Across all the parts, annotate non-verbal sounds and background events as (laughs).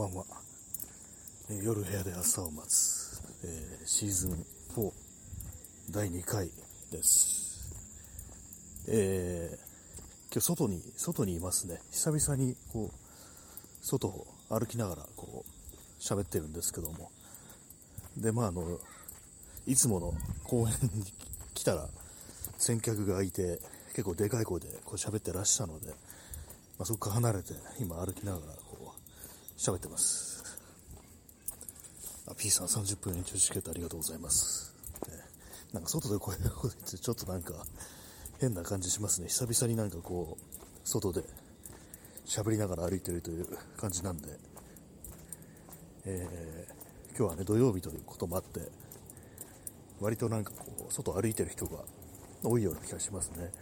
ばんは。夜部屋で朝を待つ、えーシーズン4第2回です。えー今日外に、外にいますね。久々にこう、外を歩きながらこう、喋ってるんですけども。で、まああの、いつもの公園に来たら先客がいて、結構でかい声でこう喋ってらっしゃるので、まあ、そこから離れて今歩きながら喋ってます。あ P さん30分延長チケットありがとうございます、ねなんか外で声を言ってちょっとなんか変な感じしますね。久々になんかこう外で喋りながら歩いてるという感じなんで、えー今日はね土曜日ということもあって割となんかこう外歩いてる人が多いような気がしますね。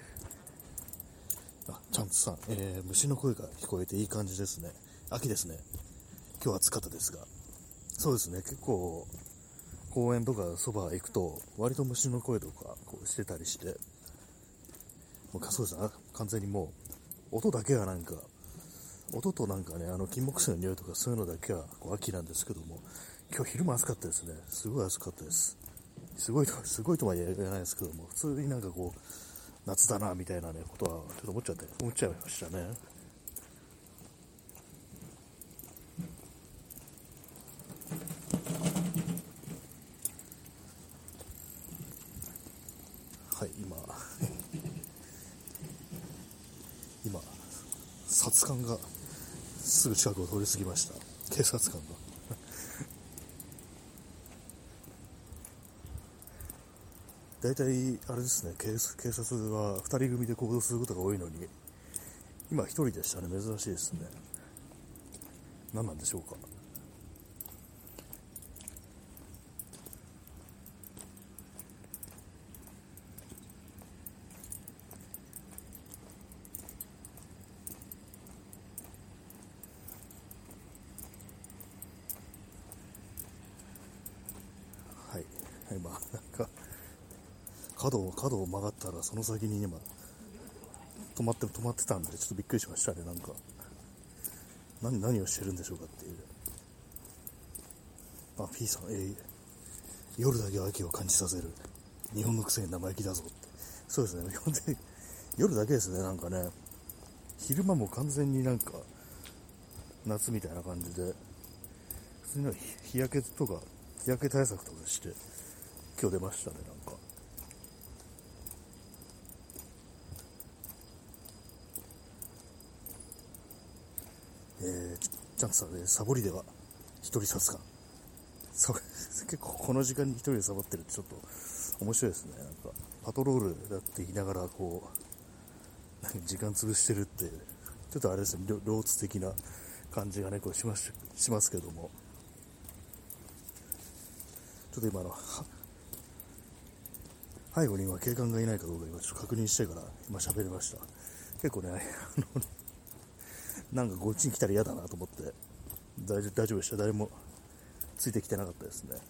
あ、ちゃんとさん、えー虫の声が聞こえていい感じですね。秋ですね。今日暑かったですが。そうですね、結構、公園とかそば行くと、割と虫の声とかこうしてたりして、もうそうですね、完全にもう、音だけはなんか、音となんかね、あの、金木犀の匂いとかそういうのだけはこう秋なんですけども、今日昼間暑かったですね。すごい暑かったです。すごいと、すごいとは言えないですけども、普通になんかこう、夏だなみたいなねことはちょっと思っちゃって思っちゃいましたねはい今今殺官がすぐ近くを通り過ぎました警察官が (laughs) 大体、あれですね警、警察は2人組で行動することが多いのに、今1人でしたね、珍しいですね。何なんでしょうか。はい、今、なんか、角を曲がったらその先に今止まって止まってたんでちょっとびっくりしましたねなんか。何何をしてるんでしょうかっていう。あ P さん、えー夜だけは秋を感じさせる。日本のくせに生意気だぞって。そうですね。基 (laughs) 本的に夜だけですねなんかね。昼間も完全になんか夏みたいな感じで。普通に日日焼けとか日焼け対策とかして今日出ましたねちゃんさ、えーサボりでは一人殺官そう (laughs) 結構この時間に一人でサボってるってちょっと面白いですね。なんかパトロールだって言いながらこうなんか時間潰してるってちょっとあれですね。両両津的な感じがねこうしますしますけども。ちょっと今の背後に今警官がいないかどうか今ちょっと確認してから今喋りました。結構ねあのなんかこっちに来たら嫌だなと思って大丈夫大丈夫でした。誰もついてきてなかったですね。やっ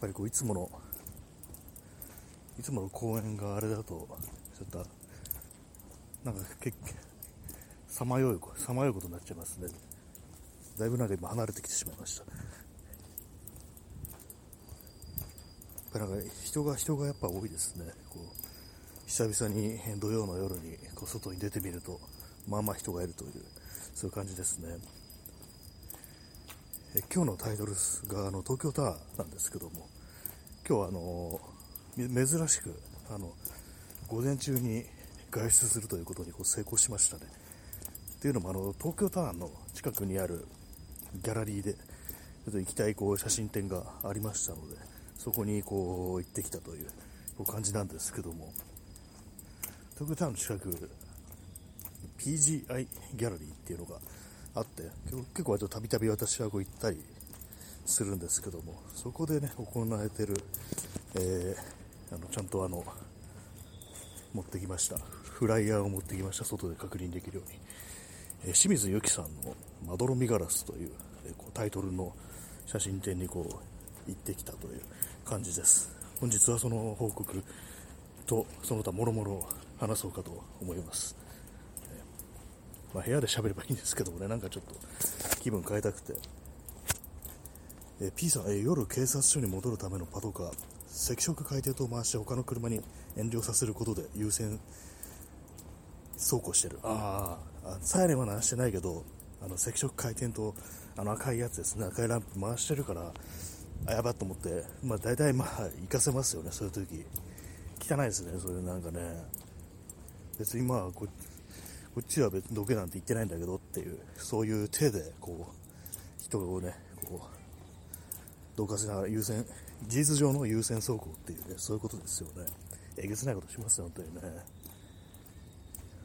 ぱりこういつものいつもの公園があれだとちょっとなんか結さまよいさまよいことになっちゃいますね。だいぶなんか今離れてきてしまいましたやっぱなんか人が人がやっぱ多いですね。こう久々に土曜の夜にこう外に出てみるとまあまあ人がいるというそういう感じですね。え今日のタイトルがあの東京タワーなんですけども今日はあの珍しくあの午前中に外出するということにこう成功しましたね。っていうのもあの東京タワーの近くにあるギャラリーでちょっと行きたいこう写真展がありましたのでそこにこう行ってきたという感じなんですけども。東京タワーの近く PGI ギャラリーっていうのがあって結構結構割とたびたび私はこう行ったりするんですけどもそこでね行われてる、えーあのちゃんとあの持ってきました。フライヤーを持ってきました。外で確認できるように、えー清水由紀さんの「まどろみガラス」という,、えーこうタイトルの写真展にこう行ってきたという感じです本日はその報告とその他もろもろ話そうかと思います。まあ、部屋で喋ればいいんですけどもね、なんかちょっと気分変えたくて。え P さん、え夜警察署に戻るためのパトカー、赤色回転灯を回して他の車に遠慮させることで優先走行してる。ああ、サイレンは鳴らしてないけど、あの赤色回転灯、あの赤いやつですね、赤いランプ回してるから、あやばと思って、まあ大体まあ行かせますよね、そういう時汚いですね、そういうなんかね、別にまあこ、こっちは別にどけなんて言ってないんだけどっていう、そういう手でこう、人をね、こう、どかせながら優先、事実上の優先走行っていうね、そういうことですよね。えげつないことしますよ、本当にね。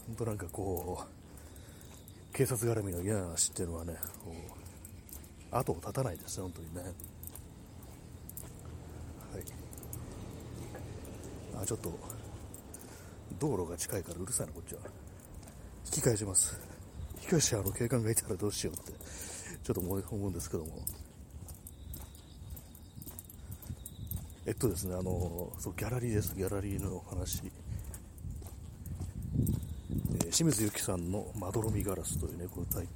本当なんかこう、警察絡みの嫌な話っていうのはね、後を絶たないですね、本当にね。あちょっと道路が近いからうるさいなこっちは。引き返します。引き返しあの警官がいたらどうしようってちょっと思うんですけども。えっとですねあのそうギャラリーです。ギャラリーの話。えー、清水由紀さんの「まどろみガラス」というねこのタイ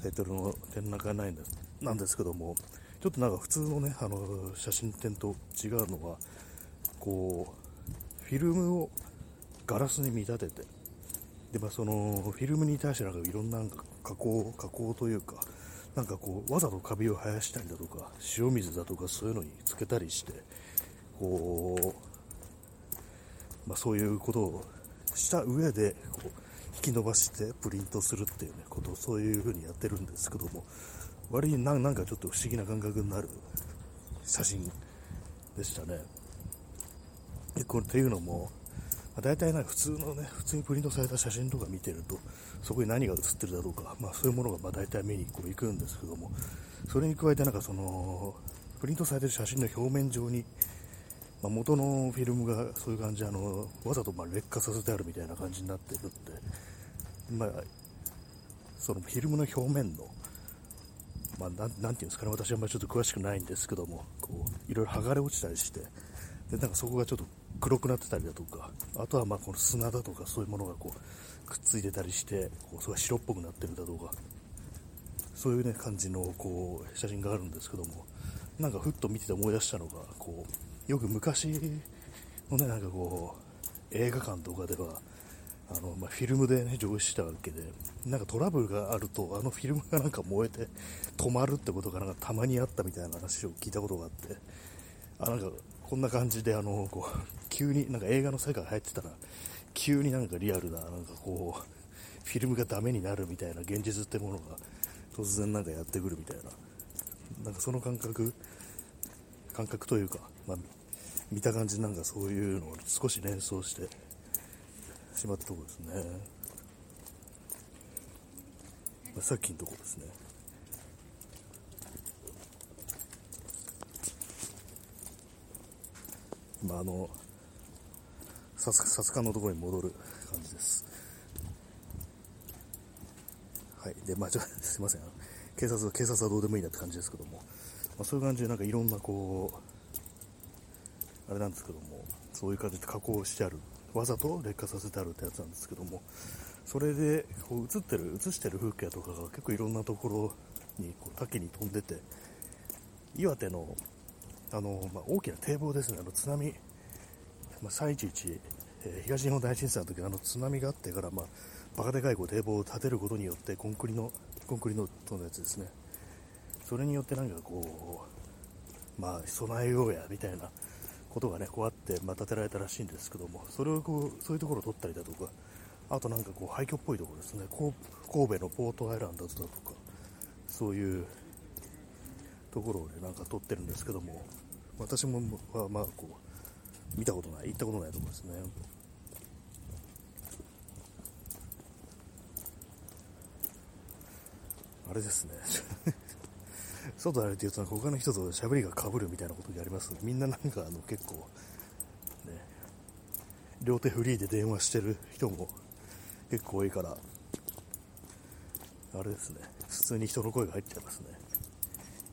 タイトルの展覧会ないんです。なんですけどもちょっとなんか普通のねあの写真展と違うのはこうフィルムをガラスに見立てて、で、まあ、その、フィルムに対してなんかいろんな加工、加工というか、なんかこう、わざとカビを生やしたりだとか、塩水だとかそういうのにつけたりして、こう、まあ、そういうことをした上で、こう、引き伸ばしてプリントするっていうね、ことをそういう風にやってるんですけども、割になんかちょっと不思議な感覚になる写真でしたね。でこれっていうのも、まあ、大体な普通のね、普通にプリントされた写真とか見てると、そこに何が写ってるだろうか、まあそういうものがまあ大体目にこう行くんですけども、それに加えてなんかその、プリントされてる写真の表面上に、まあ、元のフィルムがそういう感じあの、わざとま劣化させてあるみたいな感じになってるって、まあ、そのフィルムの表面の、まあ、なんていうんですかね、私はまちょっと詳しくないんですけども、こういろいろ剥がれ落ちたりして、でなんかそこがちょっと黒くなってたりだとか、あとはまあこの砂だとかそういうものがこうくっついてたりして、こうそれが白っぽくなってるだとか、そういうね感じのこう写真があるんですけども、なんかふっと見てて思い出したのが、こうよく昔のね、なんかこう映画館とかでは、あのまあ、フィルムで、ね、上映したわけで、なんかトラブルがあると、あのフィルムがなんか燃えて止まるってことがなんかたまにあったみたいな話を聞いたことがあって、あなんかこんな感じで、あの、こう、急に、なんか映画の世界入ってたら、急になんかリアルな、なんかこう、フィルムがダメになるみたいな現実ってものが突然なんかやってくるみたいな、なんかその感覚、感覚というか、まあ、見た感じなんかそういうのを少し連想してしまったところですね。まあ、さっきのところですね。まあ、あの、殺感のところに戻る感じです。はい。で、まあ、ちょっと、(laughs) すいません。警察は、警察はどうでもいいなって感じですけども、まあ、そういう感じで、なんかいろんな、こう、あれなんですけども、そういう感じで加工してある、わざと劣化させてあるってやつなんですけども、それで、こう、映ってる、映してる風景とかが結構いろんなところに、こう、多岐に飛んでて、岩手のあの、まあ、大きな堤防ですね、あの津波、まあ、311、えー、東日本大震災の時あの津波があってから、まあ、バカでかいこう堤防を建てることによって、コンクリの、コンクリののやつですね、それによってなんかこう、まあ、備えようやみたいなことがね、こうあって、まあ、建てられたらしいんですけども、それをこう、そういうところを取ったりだとか、あとなんかこう、廃墟っぽいところですね、神戸のポートアイランドだとか、そういうところをね、なんか撮ってるんですけども、私も、まあ、まあ、こう、見たことない、行ったことないところですね。あれですね。(laughs) 外歩いて言うと、他の人と喋りがかぶるみたいなことがあります？みんななんか、あの、結構、ね、両手フリーで電話してる人も結構多いから、あれですね。普通に人の声が入っちゃいますね。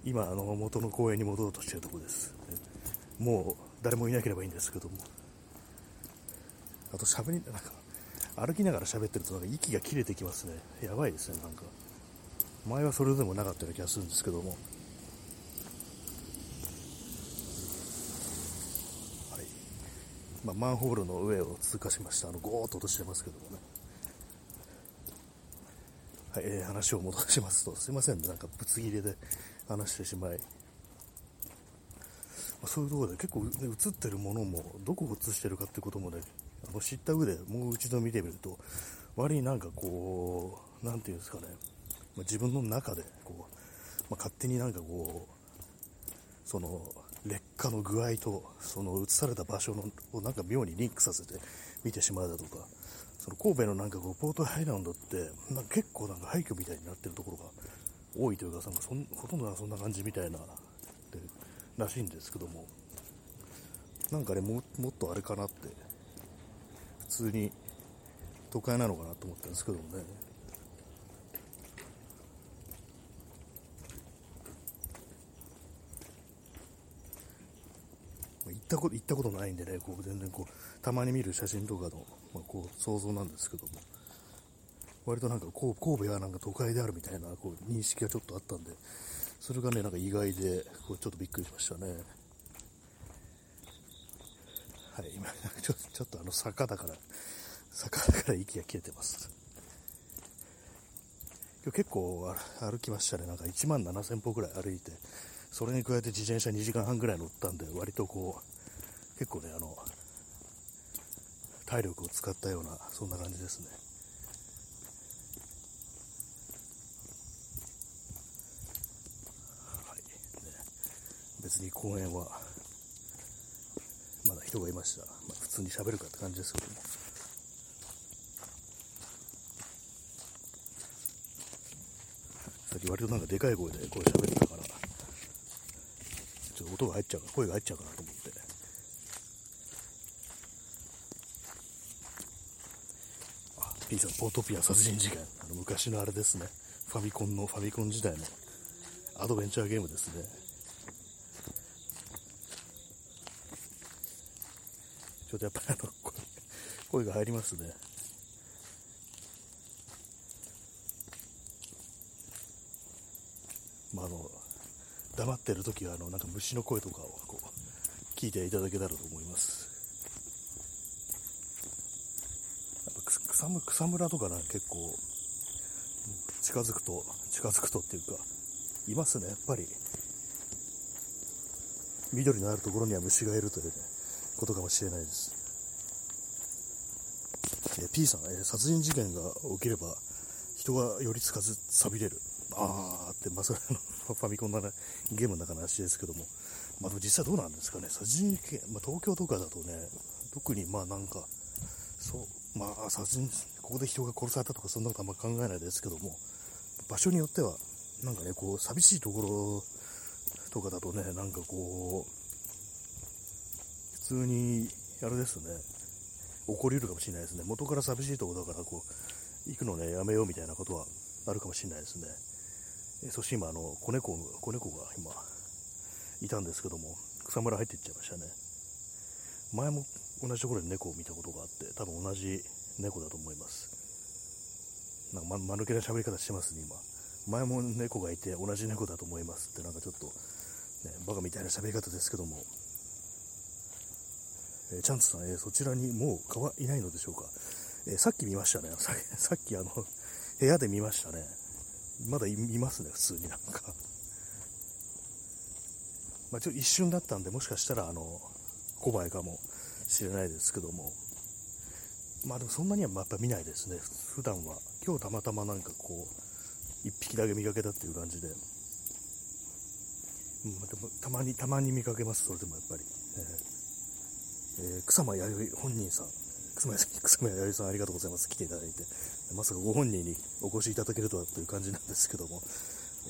今、あの、元の公園に戻ろうとしてるところです。もう誰もいなければいいんですけども。あと喋りなんか歩きながら喋ってるとなんか息が切れてきますね。やばいですねなんか。前はそれでもなかったような気がするんですけども。はい。まあ、マンホールの上を通過しました。あのゴーッと落としてますけどもね。はい、えー、話を戻しますと、すいません、なんかぶつ切れで話してしまい、そういうところで結構、ね、映ってるものも、どこを映してるかってこともね、あの知った上でもう一度見てみると、割になんかこう、なんていうんですかね、まあ、自分の中でこう、まあ、勝手になんかこう、その劣化の具合と、その映された場所のをなんか妙にリンクさせて見てしまうだとか、その神戸のなんかこうポートハイランドってなんか結構なんか廃墟みたいになってるところが多いというかそのそんほとんどがそんな感じみたいならしいんですけども。なんかねももっとあれかなって。普通に都会なのかなと思ったんですけどもね。行ったこと行ったことないんでねこう全然こうたまに見る写真とかのまあ、こう想像なんですけども。割となんかこう神戸はなんか都会であるみたいなこう認識がちょっとあったんで。それがねなんか意外でこうちょっとびっくりしましたね。はい今ちょちょっとあの坂だから坂だから息が切れてます。今日結構歩きましたね。なんか1万7000歩ぐらい歩いてそれに加えて自転車2時間半ぐらい乗ったんで割とこう結構ねあの体力を使ったようなそんな感じですねはいね別に公園はまだ人がいました、まあ、普通に喋るかって感じですけどもさっき割となんかでかい声で声喋ってたからちょっと音が入っちゃう声が入っちゃうかなと思って P さん、ポートピア殺人事件。あの昔のあれですね。ファミコンの、ファミコン時代のアドベンチャーゲームですね。ちょっとやっぱりあの、声が入りますね。まあ、あの、黙ってる時は、あの、なんか虫の声とかをこう、聞いていただけたらと思います。草む草むらとかな結構近づくと近づくとっていうかいますねやっぱり緑のあるところには虫がいるという、ね、ことかもしれないです、え P さん、え殺人事件が起きれば人がよりつかず錆びれる。あー。って、まあ、それ (laughs) のファミコンの、ね、ゲームの中の話ですけども、まあ、でも実際どうなんですかね？殺人事件、まあ、東京とかだとね特にまあなんかそうまあ、殺人、ここで人が殺されたとか、そんなことあんま考えないですけども、場所によっては、なんかね、こう、寂しいところとかだとね、なんかこう、普通に、あれですね、起こりうるかもしれないですね。元から寂しいところだから、こう、行くのね、やめようみたいなことはあるかもしれないですね。えそして今、あの、子猫、子猫が今、いたんですけども、草むら入っていっちゃいましたね。前も同じところで猫を見たことがあって、多分同じ猫だと思います。なんか、ま、間抜けな喋り方してますね、今。前も猫がいて同じ猫だと思いますって、なんかちょっと、ね、バカみたいな喋り方ですけども、え、チャンツさん、えー、そちらにもう蚊はいないのでしょうか？え、さっき見ましたね。さ (laughs) さっきあの、部屋で見ましたね。まだいますね、普通になんか。まあ、ちょっと一瞬だったんで、もしかしたら、あの、コバエかもしれないですけども、まあでもそんなにはやっぱ見ないですね、普段は。今日たまたまなんかこう、一匹だけ見かけたっていう感じで、うん、でもたまに、たまに見かけます、それでもやっぱり。えー、えー、草間弥生本人さん、草間 (laughs) 草間弥生さんありがとうございます、来ていただいて。まさかご本人にお越しいただけるとはという感じなんですけども、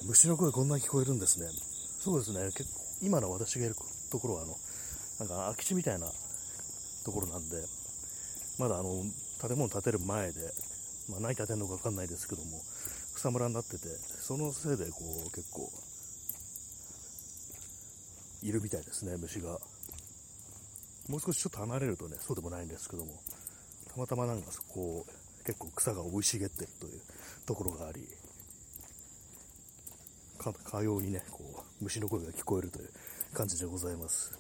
虫の声こんなに聞こえるんですね。そうですね、結構、今の私がいるところは、あの、なんか空き地みたいなところなんで、まだあの建物建てる前で、まあ、何建てるのか分かんないですけども、草むらになってて、そのせいでこう結構いるみたいですね、虫が。もう少しちょっと離れるとね、そうでもないんですけども、たまたまなんかそこ、結構草が生い茂ってるというところがあり、かかようにね、こう、虫の声が聞こえるという感じでございます。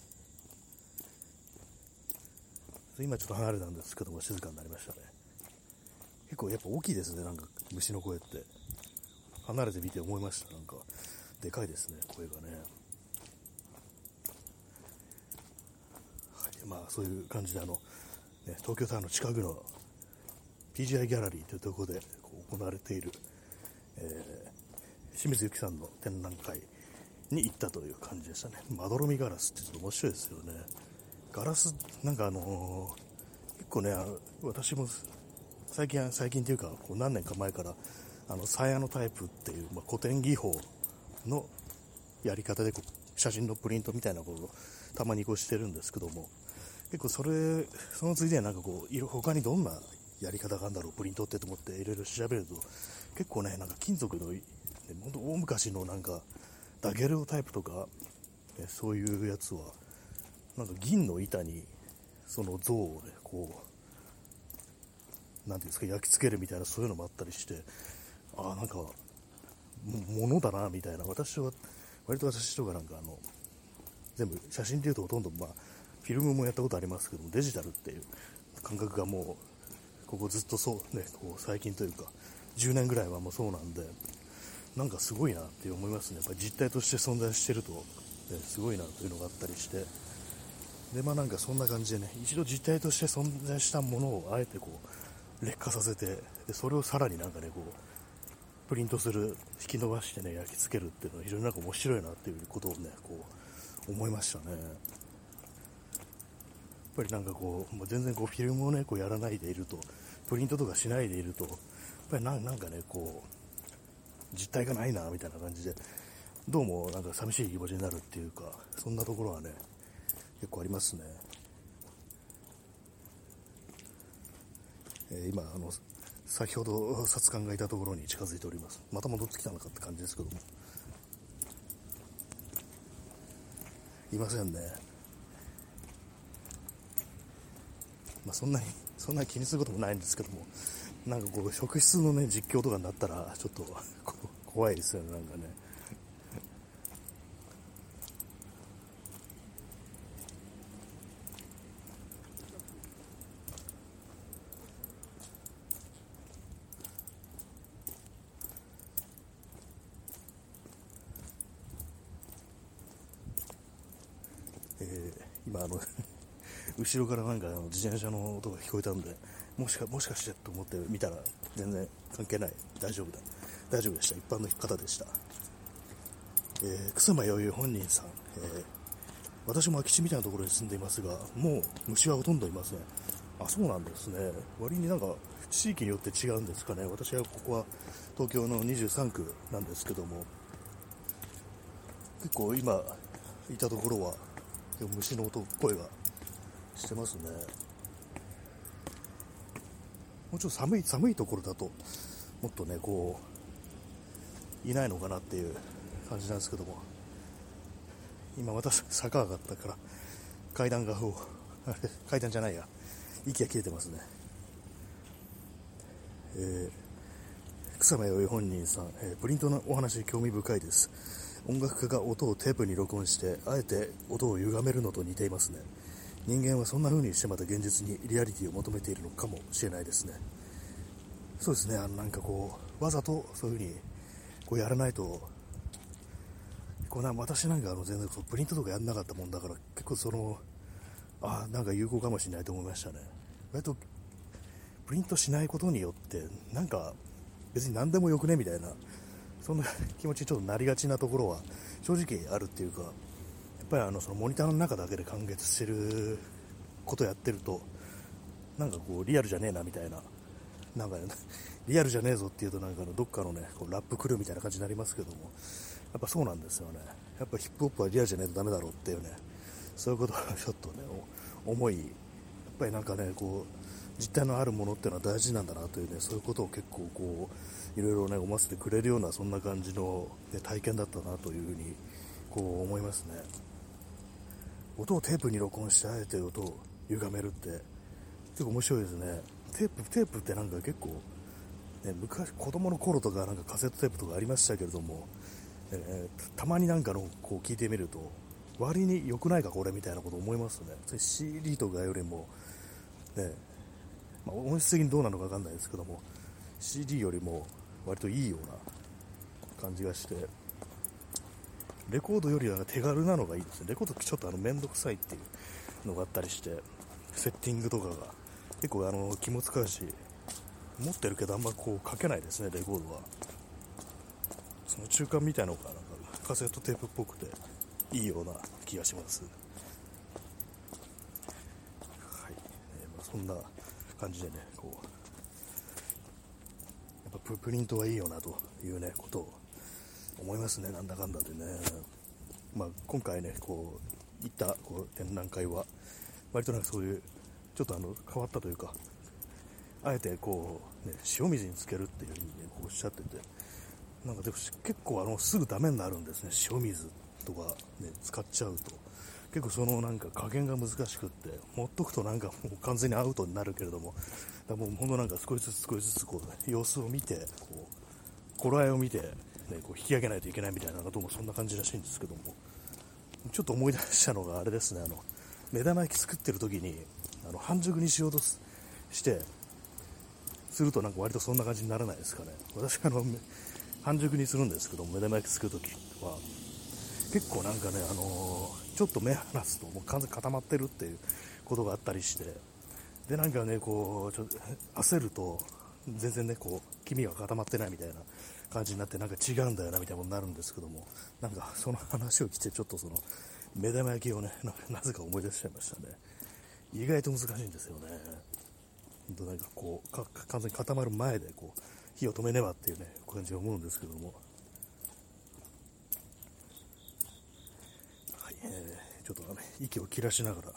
今ちょっと離れたんですけども、静かになりましたね。結構やっぱ大きいですね、なんか虫の声って。離れてみて思いました、なんか。でかいですね、声がね。はい、まあそういう感じであの、ね、東京タワーの近くの PGI ギャラリーというところで行われている、えー、清水由紀さんの展覧会に行ったという感じでしたね。まどろみガラスってちょっと面白いですよね。ガラス、なんかあのー、結構ね、私も最近、最近というか、こう何年か前から、あの、鞘のタイプっていう、まあ、古典技法のやり方でこう写真のプリントみたいなことをたまにこうしてるんですけども、結構それ、そのついではなんかこう、他にどんなやり方があるんだろう、プリントってと思っていろいろ調べると、結構ね、なんか金属の、本当大昔のなんか、ダゲルタイプとか、そういうやつは、なんか銀の板に、その像をね、こう、なんていうんですか、焼き付けるみたいな、そういうのもあったりして、ああ、なんか、ものだな、みたいな。私は、割と私とかなんかあの、全部写真でいうとほとんど、まあ、フィルムもやったことありますけど、デジタルっていう感覚がもう、ここずっとそうね、こう最近というか、10年ぐらいはもうそうなんで、なんかすごいなって思いますね。やっぱ実態として存在してると、ね、すごいなというのがあったりして、で、まあなんかそんな感じでね、一度実態として存在したものをあえてこう、劣化させて、でそれをさらになんかね、こう、プリントする、引き伸ばしてね、焼き付けるっていうのは非常になんか面白いなっていうことをね、こう、思いましたね。ぱりなんかこう、もう全然こうフィルムをね、こうやらないでいると、プリントとかしないでいると、やっぱりなんかね、こう、実体がないな、みたいな感じで、どうもなんか寂しい気持ちになるっていうか、そんなところはね、結構ありますね。えー、今、あの、先ほど札官がいたところに近づいております。また戻ってきたのかって感じですけども。いませんね。まあ、そんなに、そんなに気にすることもないんですけども、なんかこう、職質のね、実況とかになったら、ちょっと (laughs) 怖いですよね、なんかね。今あの後ろからなんかあの自転車の音が聞こえたんで、もしかもしかしてと思って見たら全然関係ない、大丈夫だ、大丈夫でした、一般の方でした。えー、草間弥生本人さん、えー、私も空き地みたいなところに住んでいますが、もう虫はほとんどいません。あ、そうなんですね。割になんか地域によって違うんですかね。私はここは東京の23区なんですけども、結構今いたところは虫の音、声がしてますね。もうちょっと寒い、寒いところだと、もっとね、こう、いないのかなっていう感じなんですけども、今私、坂上がったから、階段が、あれ、階段じゃないや、息が切れてますね。えー、草間弥生本人さん、えー、プリントのお話興味深いです。音楽家が音をテープに録音してあえて音を歪めるのと似ていますね人間はそんな風にしてまた現実にリアリティを求めているのかもしれないですね。そうですね。あのなんかこうわざとそういう風にこうやらないとこうな私なんかあの全然プリントとかやんなかったもんだから結構そのあなんか有効かもしれないと思いましたね。割とプリントしないことによってなんか別に何でもよくねみたいなそんな気持ちにちょっとなりがちなところは正直あるっていうか、ぱりあのそのモニターの中だけで完結してることやってると、なんかこうリアルじゃねえなみたいな、なんか、(laughs) リアルじゃねえぞっていうとなんかのどっかのね、こうラップ来るみたいな感じになりますけども、やっぱそうなんですよね。やっぱヒップホップはリアルじゃねえとダメだろうっていうね、そういうことはちょっとね、思い、やっぱりなんかね、こう、実体のあるものっていうのは大事なんだなというね、そういうことを結構こう、いろいろね、思わせてくれるような、そんな感じの、体験だったなというふうに、こう思いますね。音をテープに録音してあえて音を歪めるって結構面白いですね。テープテープってなんか結構、ね、昔子供の頃とかなんかカセットテープとかありましたけれども、えー、たまになんかのこう聞いてみると割に良くないかこれみたいなこと思いますね。それ CD とかよりもね、まあ、音質的にどうなのか分かんないですけども CD よりも割といいような感じがしてレコードよりは手軽なのがいいですね。レコードちょっとあの面倒くさいっていうのがあったりしてセッティングとかが。結構あの気も使うし持ってるけどあんまこう書けないですねレコードは。その中間みたいなのがなんかカセットテープっぽくていいような気がします。はい、えー、まあ、そんな感じでねこうやっぱプリントはいいよなというねことを思いますねなんだかんだでね。まあ、今回ねこう行ったこう展覧会は割となんかそういうちょっとあの変わったというかあえてこう、ね、塩水につけるっていう風に、ね、こうおっしゃっててなんかでも結構あのすぐダメになるんですね塩水とか、ね、使っちゃうと。結構そのなんか加減が難しくって持っとくとなんかもう完全にアウトになるけれどもだもうほんとなんか少しずつ少しずつこう、ね、様子を見てこう頃合いを見て、ね、こう引き上げないといけないみたいなどうもそんな感じらしいんですけども。ちょっと思い出したのがあれですね。あの目玉焼き作ってる時にあの半熟にしようとしてするとなんか割とそんな感じにならないですかね。私あの半熟にするんですけど目玉焼き作る時は結構なんかね、あのー、ちょっと目離すともう完全に固まってるっていうことがあったりしてでなんかねこうちょっと焦ると全然ねこう黄身が固まってないみたいな感じになってなんか違うんだよなみたいなことになるんですけどもなんかその話を聞いてちょっとその目玉焼きをねなぜか思い出しちゃいましたね。意外と難しいんですよね。なんかこう完全に固まる前でこう火を止めねばっていうね感じで思うんですけども。はい、えー、ちょっとね息を切らしながら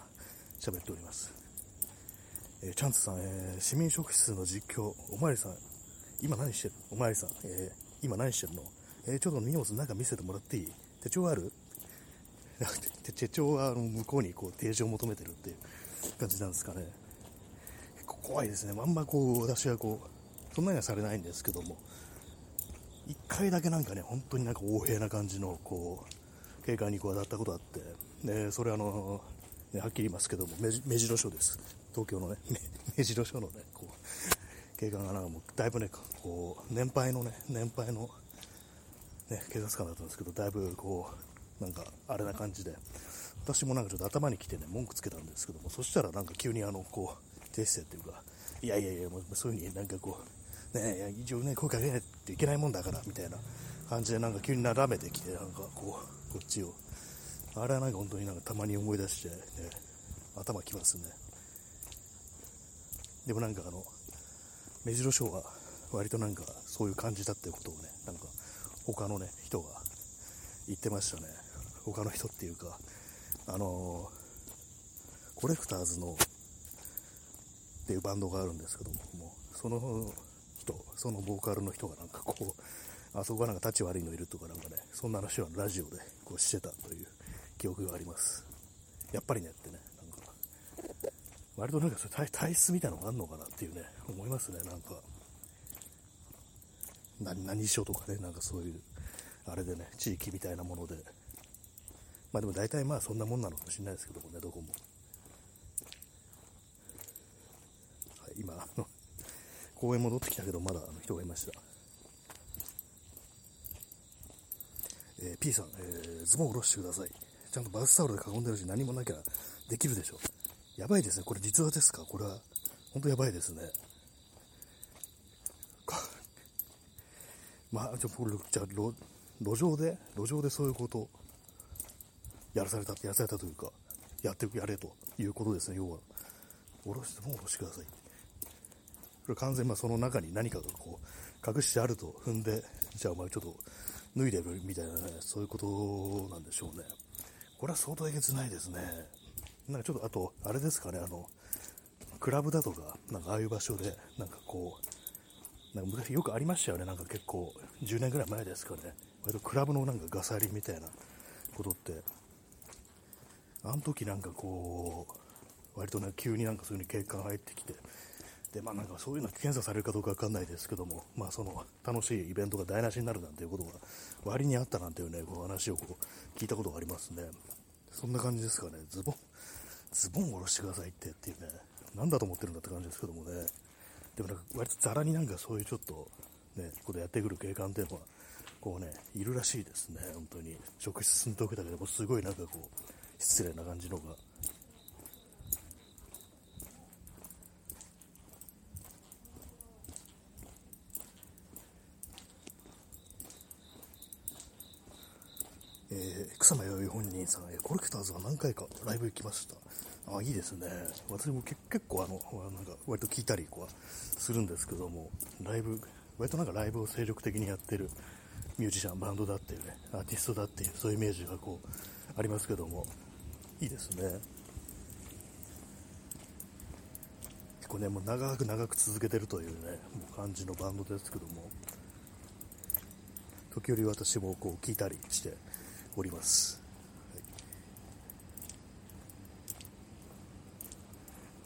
喋っております。えー、チャンツさん、えー、市民食室の実況、おまわりさん、今何してる？おまわりさん、えー、今何してるの？えちょっと荷物なんか見せてもらっていい？手帳ある？(laughs) 手帳はあの向こうにこう提示を求めてるっていう感じなんですかね。結構怖いですね。あんまこう、私はこう、そんなにはされないんですけども、一回だけなんかね、本当になんか横柄な感じの、こう、警官にこう当たったことあって、で、それあの、はっきり言いますけども、目白署です。東京のね、(laughs) 目白署のね、警官がなんかもう、だいぶね、こう、年配のね、年配の、ね、警察官だったんですけど、だいぶこう、なんか、あれな感じで、私もなんかちょっと頭に来てね、文句つけたんですけども、そしたらなんか急にあの、こう、訂正っていうか、いやいやいや、もうそういう風になんかこう、ね、一応ね、声かけないといけないもんだから、みたいな感じでなんか急になだめてきて、なんかこう、こっちを。あれはなんか本当になんかたまに思い出して、ね、頭きますね。でもなんかあの、目白賞は割となんかそういう感じだっていうことをね、なんか他のね、人が言ってましたね。他の人っていうか、あのー、コレクターズのっていうバンドがあるんですけども、もうその人、そのボーカルの人がなんかこう、あそこがなんか立ち悪いのいるとかなんかね、そんな話はラジオでこうしてたという記憶があります。やっぱりねってね、割となんかそれ体質みたいなのがあるのかなっていうね、思いますね、なんか。何、何書とかね、なんかそういう、あれでね、地域みたいなもので。まあでも大体まあそんなもんなのかもしれないですけどもね、どこも。はい、今、あの、公園戻ってきたけど、まだあの人がいました。えー、P さん、えー、ズボン下ろしてください。ちゃんとバスタオルで囲んでるし何もなきゃできるでしょう。やばいですね。これ実話ですか？これは、本当やばいですね。(laughs) まあ、じゃあ、じゃあ路、路上で、路上でそういうこと、やらされた、やらされたというか、やってやれということですね、要は。下ろして、もう下ろしてください。これ完全、まあ、その中に何かがこう、隠してあると踏んで、じゃあお前ちょっと脱いでるみたいなね、そういうことなんでしょうね。これは相当えげつないですね。なんかちょっと、あと、あれですかね、あの、クラブだとか、なんかああいう場所で、なんかこう、なんか昔よくありましたよね、なんか結構、10年ぐらい前ですかね、割とクラブのなんかガサリみたいなことって、あの時なんかこう、割とね、急になんかそういう風に警官入ってきて、で、まあなんかそういうの検査されるかどうかわかんないですけども、まあその楽しいイベントが台無しになるなんていうことが割にあったなんていうね、こう話をこう聞いたことがありますね。そんな感じですかね。ズボン、ズボン下ろしてくださいってっていうね、なんだと思ってるんだって感じですけどもね。でもなんか割とざらになんかそういうちょっとね、ことやってくる警官っていうのは、こうね、いるらしいですね、本当に。職質進んでおけたけども、すごいなんかこう、失礼な感じのがえー、草間弥生本人さん、えコレクターズは何回かライブ行きました。あ、いいですね。私も結構あの、なんか割と聞いたりこうするんですけども、ライブ、割となんかライブを精力的にやってるミュージシャン、バンドだっていうね、アーティストだっていう、そういうイメージがこう、ありますけども、いいですね。結構ね、もう長く長く続けてるというね、もう感じのバンドですけども、時折私もこう聞いたりして、おります、はい、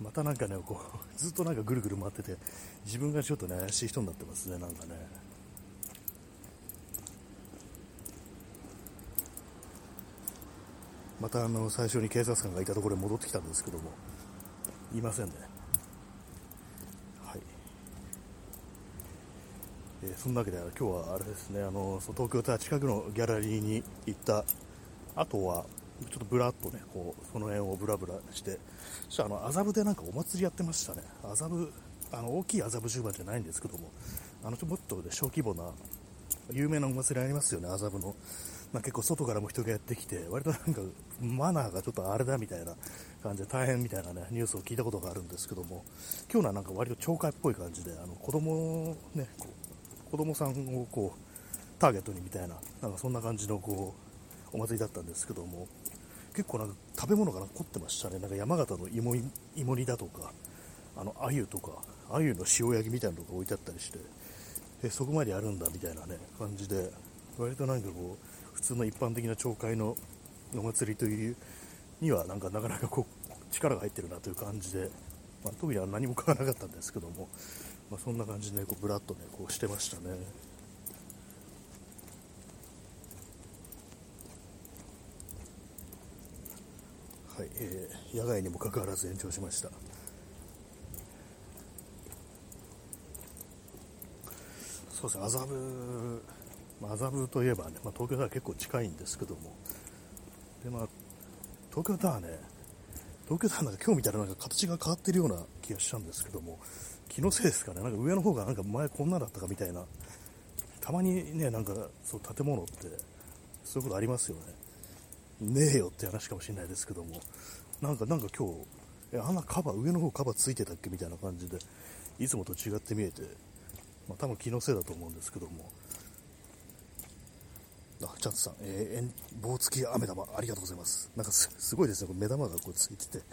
またなんかねこう (laughs) ずっとなんかぐるぐる回ってて自分がちょっとね怪しい人になってますねなんかね。またあの最初に警察官がいたところに戻ってきたんですけどもいませんね。はい。えー、そんなわけで今日はあれですねあの東京タワー近くのギャラリーに行った後はちょっとぶらっとねこうその辺をぶらぶらしてそしたらあの麻布でなんかお祭りやってましたね。麻布あの大きい麻布十番じゃないんですけどもあのもっと、小規模な有名なお祭りありますよね麻布の、まあ、結構外からも人がやってきて割となんかマナーがちょっとあれだみたいな感じで大変みたいなねニュースを聞いたことがあるんですけども今日のはなんか割と懲戒っぽい感じであの子供ねこう子供さんをこうターゲットにみたいななんかそんな感じのこうお祭りだったんですけども結構なんか食べ物が残ってましたね。なんか山形の芋芋煮だとかあの鮎とか鮎の塩焼きみたいなのが置いてあったりしてえそこまでやるんだみたいなね感じで割となんかこう普通の一般的な町会のお祭りというにはなんかなかなかこう力が入ってるなという感じで、まあ、特には何も買わなかったんですけどもまあ、そんな感じで、ねこうブラッとねこうしてましたね。はい、えー、野外にもかかわらず延長しました。そうですね麻布麻布といえばね、まあ、東京タワー結構近いんですけども。でまあ東京タワーね東京タワーなんか今日見たらなんか形が変わってるような気がしたんですけども気のせいですかね、なんか上の方がなんか前こんなだったかみたいな、たまにね、なんかそう建物ってそういうことありますよね。ねえよって話かもしれないですけども、なんかなんか今日、えあんなカバー、上の方カバーついてたっけみたいな感じで、いつもと違って見えて、まあ、多分気のせいだと思うんですけども、あ、チャンツさん、えー、棒付き飴玉、ありがとうございます。なんかすごいですね、これ目玉がこうついてて、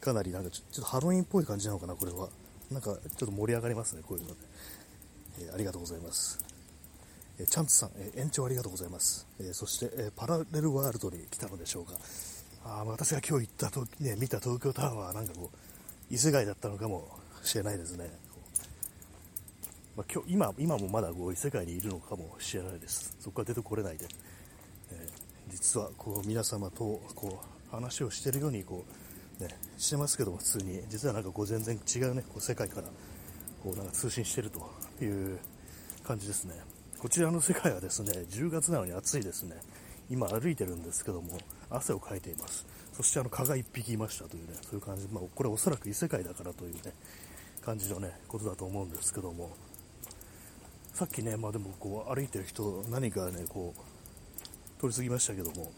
かなりなんかちょっとハロウィンっぽい感じなのかな、これは。なんかちょっと盛り上がりますね、こういうので。えー、ありがとうございます。えー、チャンツさん、えー、延長ありがとうございます。えそして、えパラレルワールドに来たのでしょうか。あ私が今日行ったと、ね、見た東京タワーはなんかこう、異世界だったのかもしれないですね。まあ、今日今今もまだこう異世界にいるのかもしれないです。そこから出てこれないで。え実はこう皆様とこう話をしているようにこうね、してますけども、普通に、実はなんかこう全然違うね、こう世界からこうなんか通信してるという感じですね。こちらの世界はですね、10月なのに暑いですね。今歩いてるんですけども、汗をかいています。そしてあの蚊が1匹いましたというね、そういう感じ、まあ、これおそらく異世界だからというね、感じのね、ことだと思うんですけども、さっきね、まあでもこう歩いてる人、何かね、こう、通り過ぎましたけども、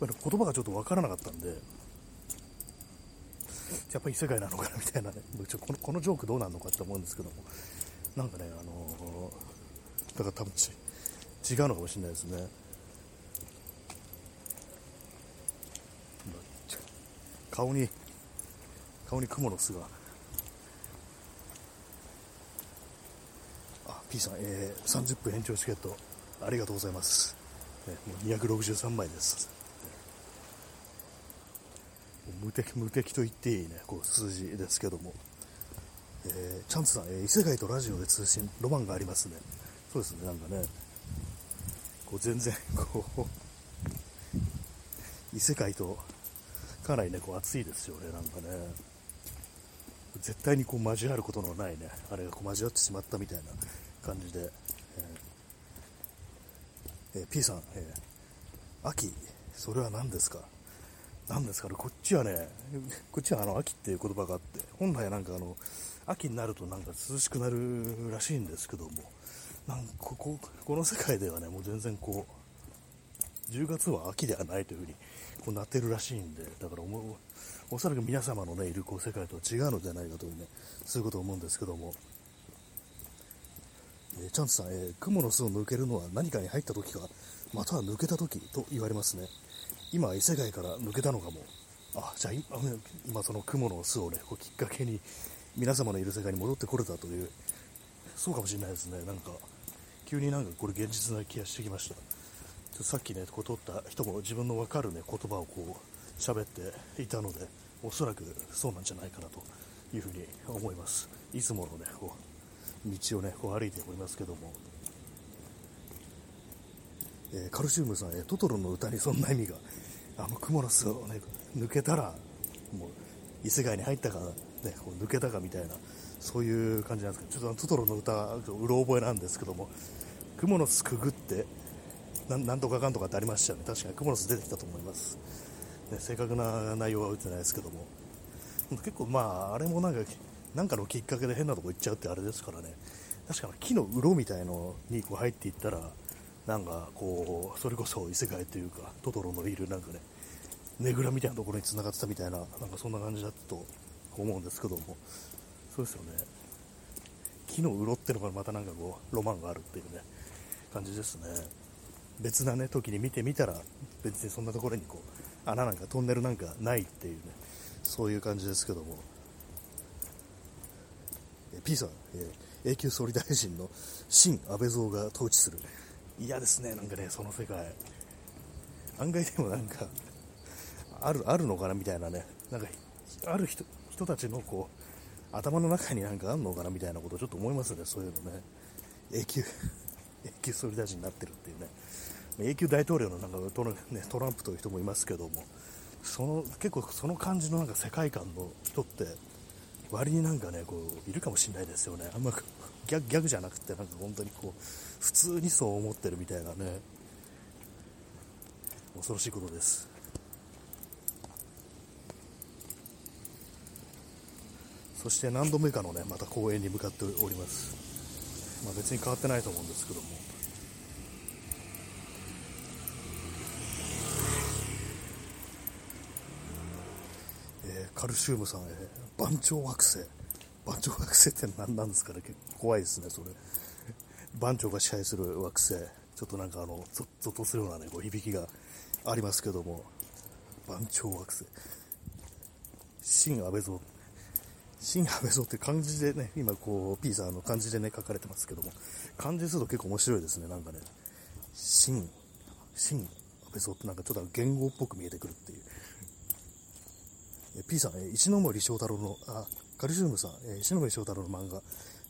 言葉がちょっとわからなかったんで、やっぱり異世界なのかなみたいなね、ちょこのこのジョークどうなるのかって思うんですけども、なんかね、あのー、だから多分ち違うのかもしれないですね。顔に、顔に蜘蛛の巣が。あ、P さん、えー、30分延長チケット、ありがとうございます。えもう263枚です。無敵無敵と言っていいねこう数字ですけども、えー、チャンツさん、えー、異世界とラジオで通信ロマンがありますねそうですねなんかね。こう全然こう異世界とかなりねこう熱いですよねなんかね。絶対にこう交わることのないねあれがこう交わってしまったみたいな感じで、えーえー、P さん、えー、秋それは何ですか何ですかねこっちはねこっちはあの秋っていう言葉があって本来はなんかあの秋になるとなんか涼しくなるらしいんですけどもなんこここの世界ではねもう全然こう10月は秋ではないというふうにこうなってるらしいんでだからおそらく皆様の、ね、いるこう世界とは違うのではないかというねそういうことを思うんですけども、えー、チャンスさん、えー、雲の巣を抜けるのは何かに入った時かまたは抜けた時と言われますね。今異世界から抜けたのかも。あじゃあ今その雲の巣をねこうきっかけに皆様のいる世界に戻ってこれたというそうかもしれないですね。なんか急になんかこれ現実な気がしてきました。さっきねこう撮った人も自分の分かるね言葉をこう喋っていたのでおそらくそうなんじゃないかなというふうに思います。いつものねこう道をねこう歩いておりますけども、えー、カルシウムさん、えトトロの歌にそんな意味があのクモの巣をね抜けたらもう異世界に入ったか、ね、こう抜けたかみたいなそういう感じなんですけどちょっとトトロの歌うろ覚えなんですけどもクモの巣くぐってなんとかかんとかってありましたよね。確かにクモの巣出てきたと思います、ね、正確な内容は打ってないですけども。結構まああれもなんかなんかのきっかけで変なとこ行っちゃうってあれですからね。確かに木の鱗みたいのにこう入っていったらなんかこうそれこそ異世界というかトトロのいるなんかねねぐらみたいなところに繋がってたみたいななんかそんな感じだったと思うんですけども。そうですよね。木の鱗ってのがまたなんかこうロマンがあるっていうね。感じですね。別なね時に見てみたら別にそんなところにこう穴なんかトンネルなんかないっていうねそういう感じですけども。え P さん、え、永久総理大臣の新安倍像が統治する。嫌ですねなんかねその世界。案外でもなんかあるあるのかなみたいなね。なんかある人人たちのこう頭の中になんかあんのかなみたいなことをちょっと思いますねそういうのね。永久永久総理大臣になってるっていうね永久大統領のなんかト,、ね、トランプという人もいますけどもその結構その感じのなんか世界観の人って割になんかねこういるかもしれないですよね。あんまギャギャグじゃなくてなんか本当にこう普通にそう思ってるみたいなね恐ろしいことです。そして何度目かのねまた公園に向かっております。まあ、別に変わってないと思うんですけどもカルシウムさん、えー、番長惑星。番長惑星って何なんですかね結構怖いですね、それ。番長が支配する惑星。ちょっとなんかあの、ゾッとするようなね、こう響きがありますけども、番長惑星。新安倍像。新安倍像って漢字でね、今こう、P さんの漢字でね、書かれてますけども、漢字すると結構面白いですね、なんかね。新、新安倍像ってなんかちょっと言語っぽく見えてくるっていう。え P さん、石森章太郎の、あ、カルシウムさん、え石森章太郎の漫画、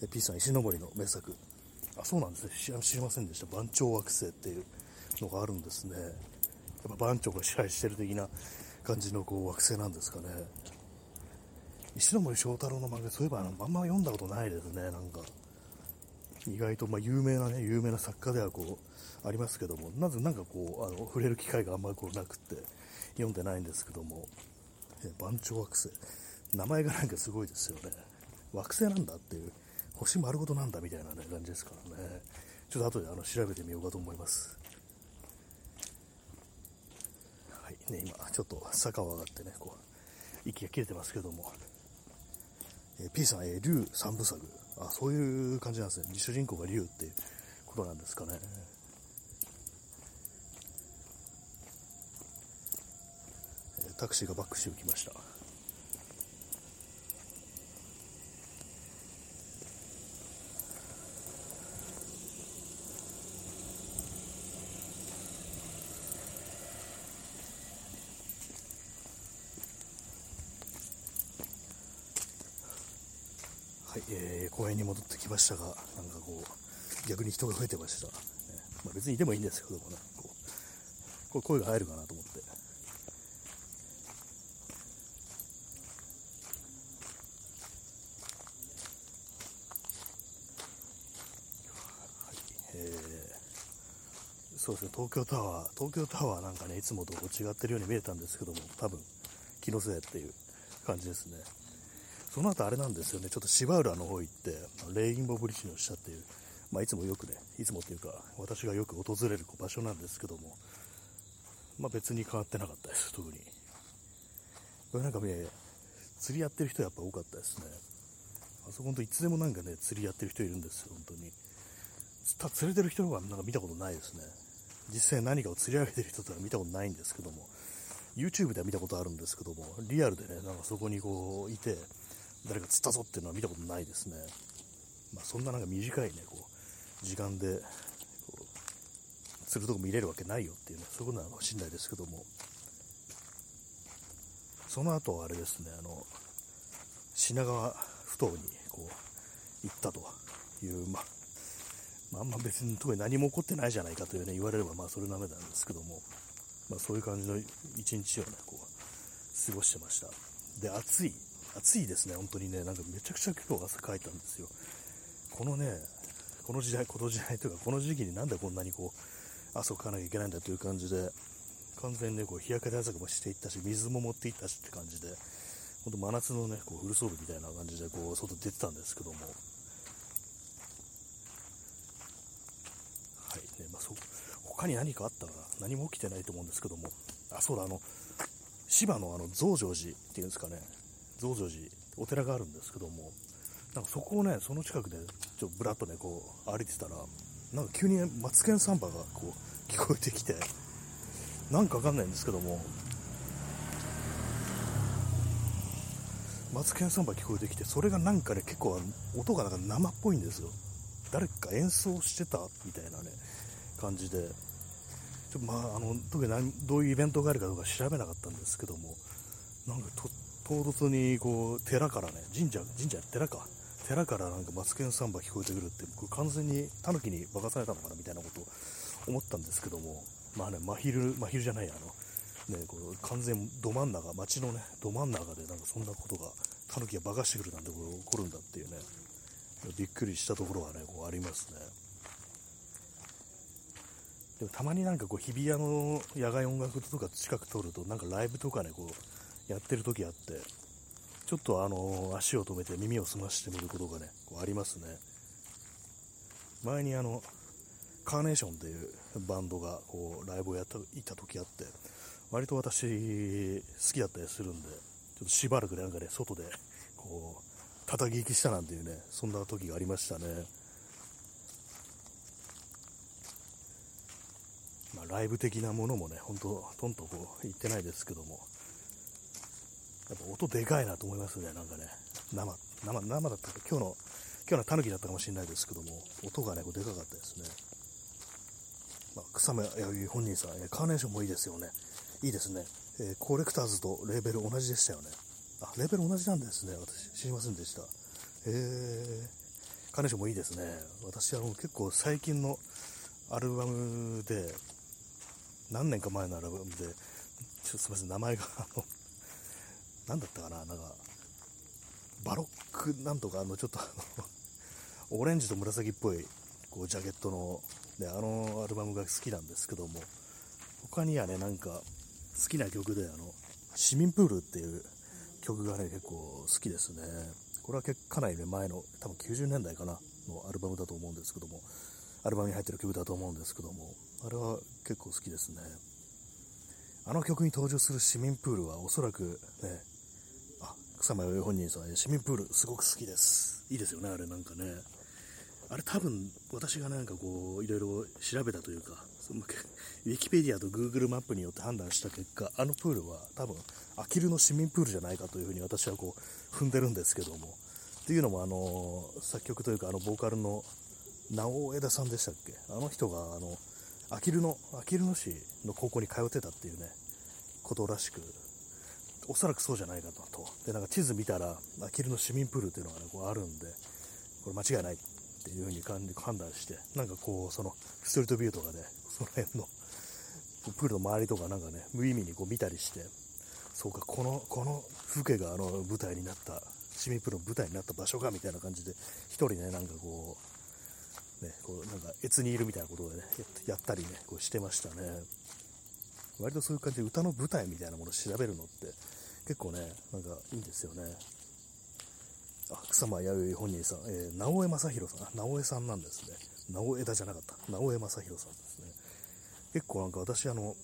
え P さん、石森の名作。あ、そうなんですね。知りませんでした。番長惑星っていうのがあるんですね。やっぱ番長が支配してる的な感じのこう惑星なんですかね。石森章太郎の漫画、そういえばあの、あんま読んだことないですね、なんか。意外と、まあ、有名なね、有名な作家ではこう、ありますけども、なぜなんかこう、あの、触れる機会があんまりこうなくって、読んでないんですけども、え番長惑星。名前がなんかすごいですよね。惑星なんだっていう、星丸ごとなんだみたいな、ね、感じですからね。ちょっと後であの調べてみようかと思います。はいね、今、ちょっと坂を上がってね、こう、息が切れてますけども。えー、P さん、えー、竜三部作。あ、そういう感じなんですね。主人公が竜っていうことなんですかね。タクシーがバックしてきました。はい、えー、公園に戻ってきましたが、なんかこう、逆に人が増えてました。ねまあ、別にいてもいいんですけどもね、こう、こう声が入るかなと思って。そうですね、東京タワー、東京タワーなんかね、いつもと違ってるように見えたんですけども、多分、気のせいっていう感じですね。その後あれなんですよね、ちょっと芝浦の方行って、レインボーブリッジの下っていう、まあ、いつもよくね、いつもっていうか、私がよく訪れる場所なんですけども、まあ、別に変わってなかったです、特に。これなんかね、釣りやってる人やっぱ多かったですね。あそこんといつでもなんかね、釣りやってる人いるんですよ、本当に。釣れてる人がなんか見たことないですね。実際何かを釣り上げてる人とは見たことないんですけども、YouTube では見たことあるんですけども、リアルでね、なんかそこにこういて、誰か釣ったぞっていうのは見たことないですね。まあ、そんななんか短いね、こう、時間で、釣るとこ見れるわけないよっていうね、そういうことなのかもしれないですけども、その後あれですね、あの、品川埠頭にこう、行ったという、まあ、まあ、あんま別に特に何も起こってないじゃないかというね、言われればまあそれなめなんですけども、まあそういう感じの一日をね、こう、過ごしてました。で、暑い。暑いですね、本当にね、なんかめちゃくちゃ今日汗かいたんですよ。このね、この時代、この時代というか、この時期になんでこんなにこう、汗をかかなきゃいけないんだという感じで、完全にね、こう日焼け対策もしていったし、水も持っていったしって感じで、ほんと真夏のね、こうフル装備みたいな感じで、こう、外出てたんですけども、はい。ね、まあ、そ他に何かあったかな何も起きてないと思うんですけども、あ、そうだ、あの、芝のあの増上寺っていうんですかね、増上寺、お寺があるんですけども、なんかそこをね、その近くで、ちょっとぶらっとね、こう、歩いてたら、なんか急にマツケンサンバがこう、(laughs) 聞こえてきて、なんかわかんないんですけども、マツケンサンバ聞こえてきて、それがなんかね、結構音がなんか生っぽいんですよ。誰か演奏してたみたいなね、感じで、ちょまあ、あの特に何どういうイベントがあるかどうか調べなかったんですけども、なんかと唐突にこう寺からね、神社、神社、寺か、寺からなんかマツケンサンバ聞こえてくるって、これ完全にタヌキに化かされたのかなみたいなこと思ったんですけども、まあね、真昼、真昼じゃない、あの、ね、この完全ど真ん中、街のね、ど真ん中でなんかそんなことが、タヌキが化かしてくるなんてこれ起こるんだっていうね、びっくりしたところはね、こうありますね。でもたまになんかこう日比谷の野外音楽とか近く通るとなんかライブとかねこうやってる時あってちょっとあの足を止めて耳を澄ましてみることがねこうありますね。前にあのカーネーションっていうバンドがこうライブをやった行った時あって割と私好きだったりするんでちょっとしばらくなんかね外でこう叩き聞きしたなんていうねそんな時がありましたね。まあ、ライブ的なものもね、ほんと、とんとこう言ってないですけども、やっぱ音でかいなと思いますね、なんかね、生、生、生だったか、今日の、今日のタヌキだったかもしれないですけども、音がね、こうでかかったですね。まあ、草間彌生本人さん、えカーネーションもいいですよね。いいですね。えー、コレクターズとレーベル同じでしたよね。あ、レーベル同じなんですね。私、知りませんでした。えー、カーネーションもいいですね。私、あの、結構最近のアルバムで、何年か前のアルバムで、ちょっとすみません、名前が、何だったかな、なんか、バロックなんとか、の、ちょっとあの、(laughs) オレンジと紫っぽい、こう、ジャケットの、ね、あのアルバムが好きなんですけども、他にはね、なんか、好きな曲で、あの、市民プールっていう曲がね、結構好きですね。これは結かなりね、前の、多分90年代かな、のアルバムだと思うんですけども、アルバムに入ってる曲だと思うんですけども、あれは結構好きですね。あの曲に登場する市民プールはおそらくね、草間彌生本人さん、市民プールすごく好きです。いいですよね、あれなんかね。あれ多分私がなんかこう、いろいろ調べたというか、そのウィキペディアと Google マップによって判断した結果、あのプールは多分、あきるの市民プールじゃないかというふうに私はこう、踏んでるんですけども。っていうのも、あの、作曲というか、あの、ボーカルの直枝さんでしたっけ？あの人が、あの、あきるの、あきる野市の高校に通ってたっていうね、ことらしく、おそらくそうじゃないかと。で、なんか地図見たら、あきるの市民プールっていうのがね、こうあるんで、これ間違いないっていうふうに判断して、なんかこう、その、ストリートビューとかで、その辺の、プールの周りとかなんかね、無意味にこう見たりして、そうか、この、この風景があの舞台になった、市民プールの舞台になった場所かみたいな感じで、一人ね、なんかこう、ね、こうなんか、越にいるみたいなことでね、やったりね、こうしてましたね。割とそういう感じで歌の舞台みたいなものを調べるのって結構ね、なんかいいんですよね。あ、草間彌生本人さん、えー、直江正宏さん、直江さんなんですね。直江田じゃなかった。直江正宏さんですね。結構なんか私、あの、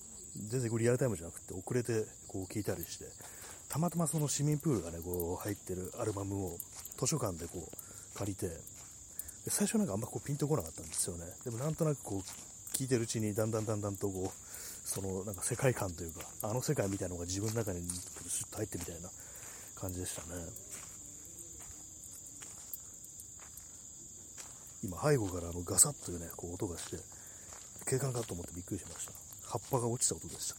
全然リアルタイムじゃなくて遅れてこう聞いたりして、たまたまその市民プールがね、こう入ってるアルバムを図書館でこう借りて、最初なんかあんまこうピンとこなかったんですよね。でもなんとなくこう聞いてるうちにだんだんだんだんとこうそのなんか世界観というか、あの世界みたいなのが自分の中にシュッと入ってみたいな感じでしたね。今、背後からあのガサッというね、こう音がして、警官かと思ってびっくりしました。葉っぱが落ちた音でした。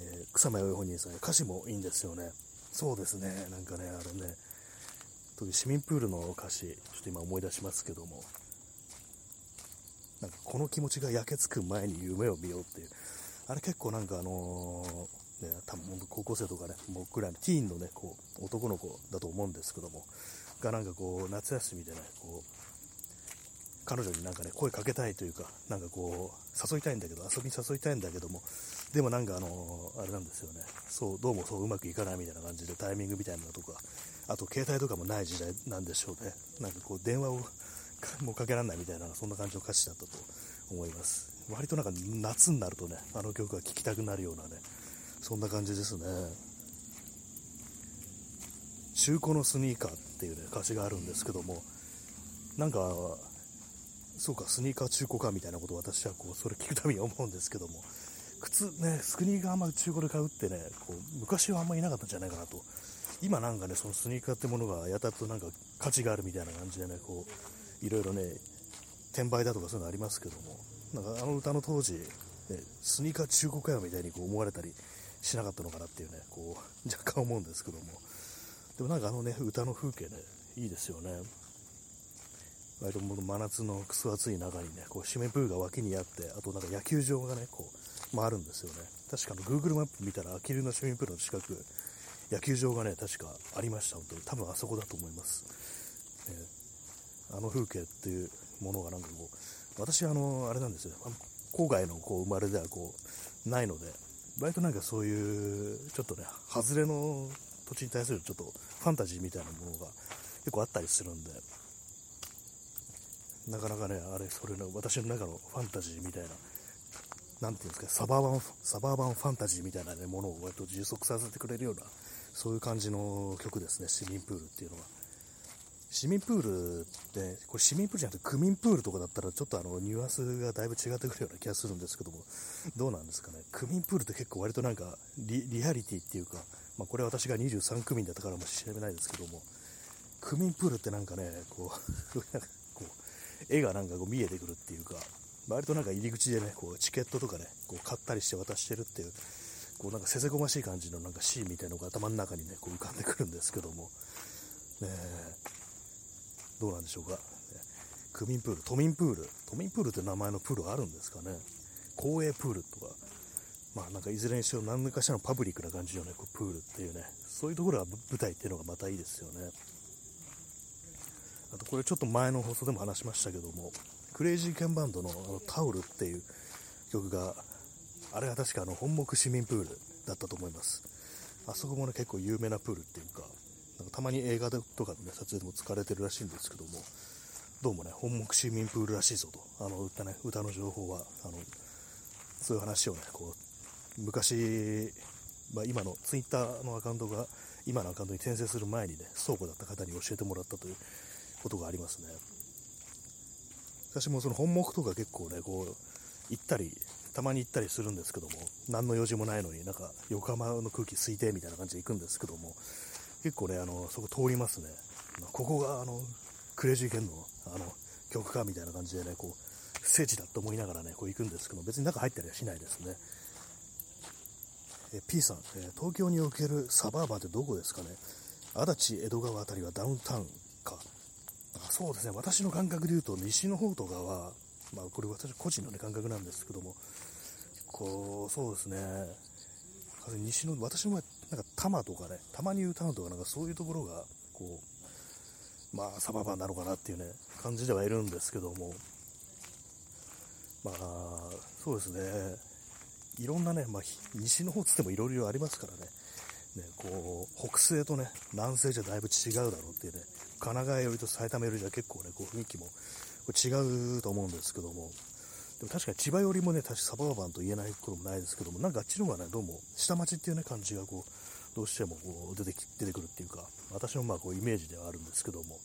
えー、草間彌生本人さん、歌詞もいいんですよね。そうですね、なんかね、あれね、特に市民プールの歌詞、ちょっと今思い出しますけども、なんかこの気持ちが焼けつく前に夢を見ようっていう、あれ結構なんかあのー、ね、多分高校生とかね、僕らのティーンのね、こう、男の子だと思うんですけども、がなんかこう、夏休みでね、こう、彼女になんかね、声かけたいというか、なんかこう、誘いたいんだけど、遊びに誘いたいんだけども、でもなんかあのー、あれなんですよね、そう、どうもそううまくいかないみたいな感じでタイミングみたいなのとか、あと携帯とかもない時代なんでしょうね。なんかこう、電話を (laughs) もうかけられないみたいな、そんな感じの歌詞だったと思います。割となんか夏になるとね、あの曲が聴きたくなるようなね、そんな感じですね。中古のスニーカーっていうね、歌詞があるんですけども、なんか、そうか、スニーカー中古かみたいなことを私はこう、それ聞くたびに思うんですけども、靴ね、スニーカーあんま中古で買うってね、こう昔はあんまりいなかったんじゃないかなと。今なんかね、そのスニーカーってものがやたらとなんか価値があるみたいな感じでね、こう、いろいろね、転売だとかそういうのありますけども、なんかあの歌の当時、ね、スニーカー中古かよみたいにこう思われたりしなかったのかなっていうね、こう、(laughs) 若干思うんですけども、でもなんかあのね、歌の風景ね、いいですよね。割とも真夏のくそ暑い中にね、こう、シメプールが脇にあって、あとなんか野球場がね、こう、回るんですよね。確かの Google マップ見たら、あきるのシメプールの近く、野球場がね、確かありました、本当に。多分あそこだと思います。えあの風景っていうものがなんかこう、私あの、あれなんですよ、郊外のこう生まれではこう、ないので、割となんかそういう、ちょっとね、外れの土地に対するちょっとファンタジーみたいなものが結構あったりするんで、なかなかね、あれ、それの、私の中のファンタジーみたいな、なんていうんですか、サバーバン、サバーバンファンタジーみたいな、ね、ものを割と充足させてくれるような、そういう感じの曲ですね、市民プールっていうのは。市民プールって、これ市民プールじゃなくて区民プールとかだったらちょっとあのニュアンスがだいぶ違ってくるような気がするんですけども、どうなんですかね？区民プールって結構割となんかリリアリティっていうか、まあ、これは私が23区民だったからも調べないですけども、区民プールってなんかね、こう、(laughs) こう絵がなんかこう見えてくるっていうか、割となんか入り口でね、こうチケットとかね、こう買ったりして渡してるっていう、こうなんかせせこましい感じのなんかシーンみたいなのが頭の中にね、こう浮かんでくるんですけども、ねどうなんでしょうか。区民プール、都民プール、都民プールって名前のプールあるんですかね。公営プールとか、まあなんかいずれにしろ何かしらのパブリックな感じのね、こうプールっていうね、そういうところが舞台っていうのがまたいいですよね。あとこれちょっと前の放送でも話しましたけども、クレイジーケンバンドのあのタオルっていう曲が、あれは確かあの本木市民プールだったと思います。あそこもね結構有名なプールっていうか、なんかたまに映画とかの、ね、撮影でも使われてるらしいんですけども、どうもね、本木市民プールらしいぞと、あの歌ね、歌の情報は、あのそういう話をね、こう昔、まあ、今のツイッターのアカウントが今のアカウントに転生する前にね、倉庫だった方に教えてもらったということがありますね。私もその本木とか結構ね、こう、行ったり、たまに行ったりするんですけども、何の用事もないのになんか横浜の空気吸いてみたいな感じで行くんですけども、結構ね、あの、そこ通りますね。ここが、あの、クレイジーケンの、あの、曲かみたいな感じでね、こう、聖地だと思いながらね、こう行くんですけど、別に中入ったりはしないですね。え P さん、え東京におけるサバーバーってどこですかね？足立江戸川辺りはダウンタウンか。あそうですね、私の感覚で言うと西の方とかは、まあこれ私個人の、ね、感覚なんですけども、こう、そうですね、西の、私の場合、なんか多摩とかね、たまに言うタウンとかなんかそういうところが、こう、まあサババなのかなっていうね、感じではいるんですけども、まあ、そうですね、いろんなね、まあ、西の方つってもいろいろありますからね、ね、こう、北西とね、南西じゃだいぶ違うだろうっていうね、神奈川寄りと埼玉寄りじゃ結構ね、こう雰囲気も違うと思うんですけども、でも確かに千葉寄りもね、確かサババンと言えないこともないですけども、なんかあっちの方がね、どうも下町っていうね、感じがこう、どうしてもこう出てき出てくるっていうか、私のまあこうイメージではあるんですけども、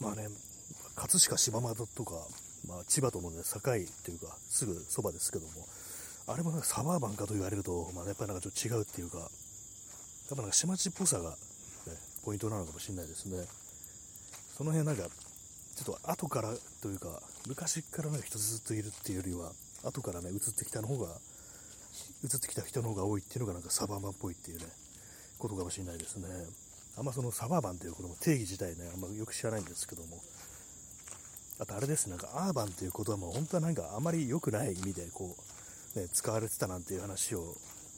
まあね、葛飾柴又とか、まあ、千葉とのね、境というか、すぐそばですけども、あれもなんかサバーバンかと言われると、まあ、やっぱりなんかちょっと違うっていうか、やっぱなんか下町っぽさが、ね、ポイントなのかもしれないですね。その辺なんか、ちょっと後からというか、昔からなんか人ずっといるっていうよりは、後からね、移ってきたの方が、移ってきた人の方が多いっていうのがなんかサバーバンっぽいっていうね、ことかもしれないですね。あんまそのサバーバンっていうことも定義自体ね、あんまよく知らないんですけども、あとあれです、なんかアーバンっていう言葉も本当はなんかあまり良くない意味でこう、ね、使われてたなんていう話を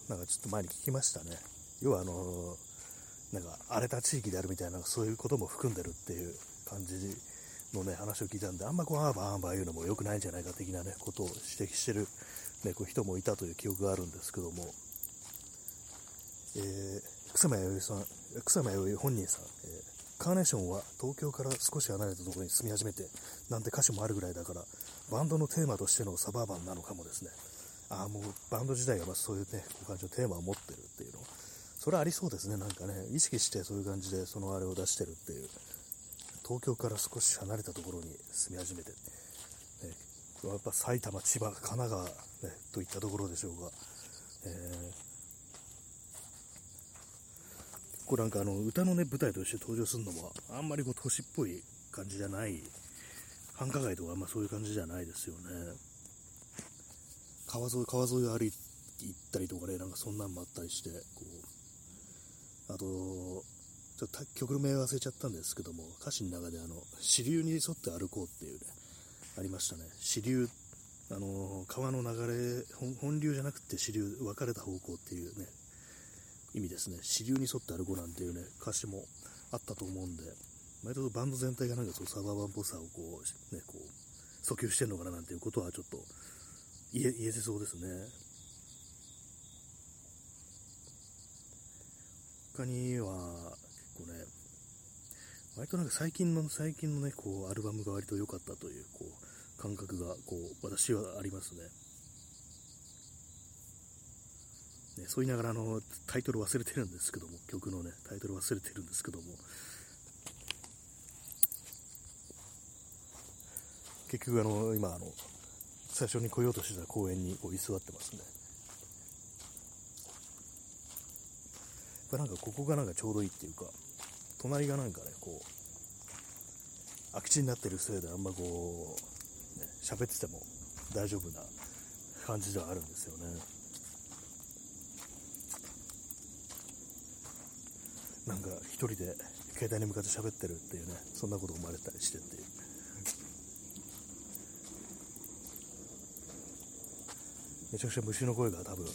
なんかちょっと前に聞きましたね。要はあのなんか荒れた地域であるみたいなそういうことも含んでるっていう感じのね話を聞いたんであんまこうアーバンアーバン言うのも良くないんじゃないか的なねことを指摘してる、ね、こう人もいたという記憶があるんですけども、えー、草間彌生さん草間彌生本人さん、えーカーネーションは東京から少し離れたところに住み始めて、なんて歌詞もあるぐらいだから、バンドのテーマとしてのサバーバンなのかもですね。ああ、もうバンド自体がまそういうね、こう感じのテーマを持ってるっていうの。それはありそうですね、なんかね、意識してそういう感じでそのあれを出してるっていう。東京から少し離れたところに住み始めて、ね、やっぱ埼玉、千葉、神奈川、ね、といったところでしょうが、えー構なんかあの歌のね舞台として登場するのもあんまりこう都市っぽい感じじゃない繁華街とかあんまそういう感じじゃないですよね。川沿い川沿いを歩いて行ったりとかねなんかそんなんもあったりしてこう。あとちょっと曲名忘れちゃったんですけども歌詞の中であの支流に沿って歩こうっていうねありましたね。支流あの川の流れ本流じゃなくて支流分かれた方向っていうね意味ですね、支流に沿って歩こうなんていうね、歌詞もあったと思うんで、毎度バンド全体がなんかそうサバーバンっぽさをこう、ね、こう、訴求してるのかななんていうことはちょっと言え言えてそうですね。他には、結構ね、割となんか最近の、最近のね、こう、アルバムが割と良かったという、こう、感覚が、こう、私はありますね。ね、そう言いながらあのタイトル忘れてるんですけども、曲のね、タイトル忘れてるんですけども、結局あの、今あの、最初に来ようとしてた公園にこう居座ってますね。なんかここがなんかちょうどいいっていうか、隣がなんかね、こう、空き地になってるせいであんまこう、ね、喋ってても大丈夫な感じではあるんですよね。なんか一人で携帯に向かって喋ってるっていうねそんなこと思われたりしてっていう。めちゃくちゃ虫の声が多分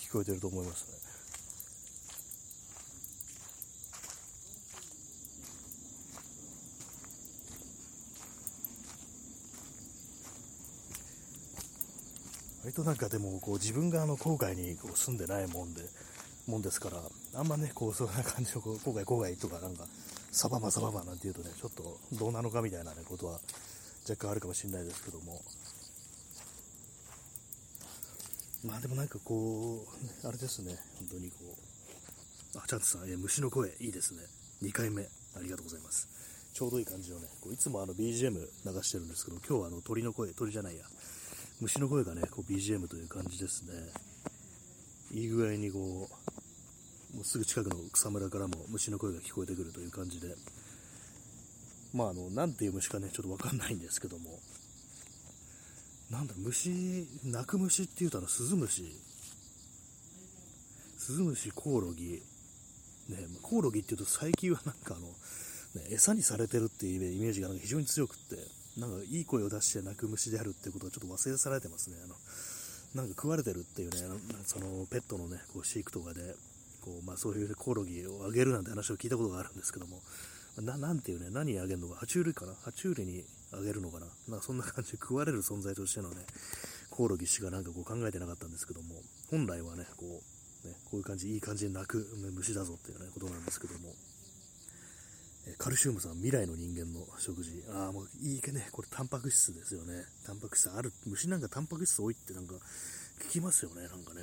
聞こえてると思いますね。割となんかでもこう自分があの郊外にこう住んでないもんでもんですから、あんまね、こう、そんな感じの、こう、郊外郊外とか、なんか、サババサババなんて言うとね、ちょっとどうなのかみたいなね、ことは若干あるかもしれないですけども。まあでもなんかこう、あれですね、本当にこう、あ、チャンツさん、え虫の声、いいですね。2回目、ありがとうございます。ちょうどいい感じのね、こういつもあの BGM 流してるんですけど、今日はあの鳥の声、鳥じゃないや、虫の声がね、こう BGM という感じですね。いい具合にこう、もうすぐ近くの草むらからも虫の声が聞こえてくるという感じで、まあ、あの、なんていう虫かね、ちょっとわかんないんですけども、なんだろ、虫、鳴く虫っていうとあの、スズムシスズムシ、コオロギ、ね、コオロギっていうと最近はなんかあの、ね、餌にされてるっていうイメージがなんか非常に強くって、なんかいい声を出して鳴く虫であるっていうことはちょっと忘れ去られてますね。あのなんか食われてるっていうね、そのペットのね、こう飼育とかで、こうまあ、そういうコオロギをあげるなんて話を聞いたことがあるんですけども、ななんていうね、何あげるのか、爬虫類かな？爬虫類にあげるのかな？なんかそんな感じで食われる存在としてのね、コオロギしかなんかこう考えてなかったんですけども、本来はね、こう、ね、こういう感じ、いい感じで鳴く虫だぞっていうね、ことなんですけども、カルシウムさん、未来の人間の食事。ああ、もういいけね、これタンパク質ですよね。タンパク質ある、虫なんかタンパク質多いってなんか聞きますよね、なんかね。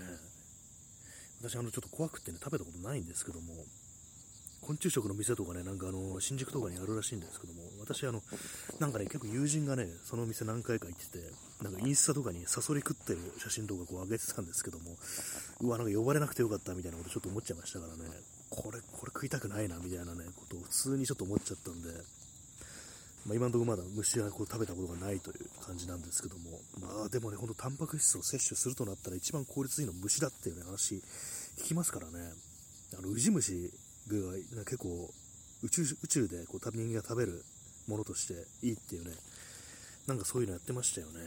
私、あの、ちょっと怖くってね、食べたことないんですけども、昆虫食の店とかね、なんかあの、新宿とかにあるらしいんですけども、私あの、なんかね、結構友人がね、その店何回か行ってて、なんかインスタとかにサソリ食ってる写真とかこう上げてたんですけども、うわ、なんか呼ばれなくてよかったみたいなことちょっと思っちゃいましたからね、これ、これ食いたくないなみたいなね、ことを普通にちょっと思っちゃったんで、まあ、今のところまだ虫はこう食べたことがないという感じなんですけども、まあでもね、ほんとタンパク質を摂取するとなったら一番効率いいのは虫だっていう、ね、話聞きますからね、あのウジ虫が結構宇宙宇宙でこう人間が食べるものとしていいっていうね、なんかそういうのやってましたよね。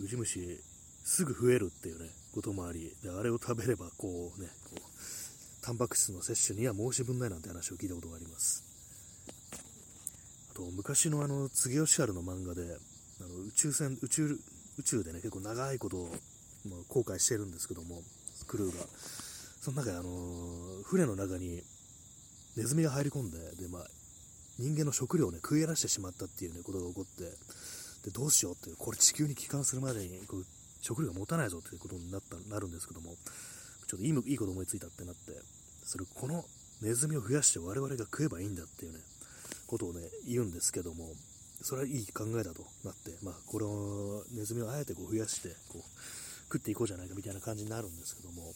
ウジ虫すぐ増えるっていうね、こともあり、であれを食べればこうね、こうタンパク質の摂取には申し分ないなんて話を聞いたことがあります。と昔のあの、柘植義治の漫画で、あの宇宙船、宇宙、宇宙でね、結構長いことを、まあ、後悔してるんですけども、クルーが。その中であの、船の中にネズミが入り込んで、で、まあ、人間の食料をね、食い荒らしてしまったっていうね、ことが起こって、で、どうしようっていう、これ地球に帰還するまでに、こう食料が持たないぞっていうことになった、なるんですけども、ちょっといいいいこと思いついたってなって、それ、このネズミを増やして我々が食えばいいんだっていうね、ことをね、言うんですけども、それはいい考えだとなって、まあ、これを、ネズミをあえてこう増やして、こう、食っていこうじゃないかみたいな感じになるんですけども、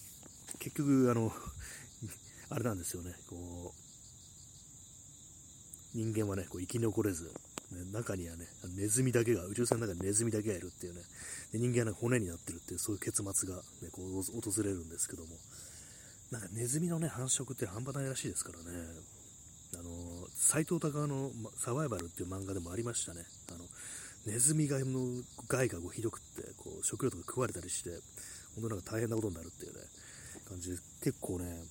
結局、あの、(laughs) あれなんですよね、こう、人間はね、こう生き残れず、ね、中にはね、ネズミだけが、宇宙船の中にネズミだけがいるっていうね、で人間は、ね、骨になってるっていう、そういう結末が、ね、こう訪れるんですけども、なんかネズミのね、繁殖って半端ないらしいですからね、あの、斎藤隆のサバイバルっていう漫画でもありましたね。あの、ネズミ害の害がこうひどくって、こう、食料とか食われたりして、本当なんか大変なことになるっていうね、感じで、結構ね、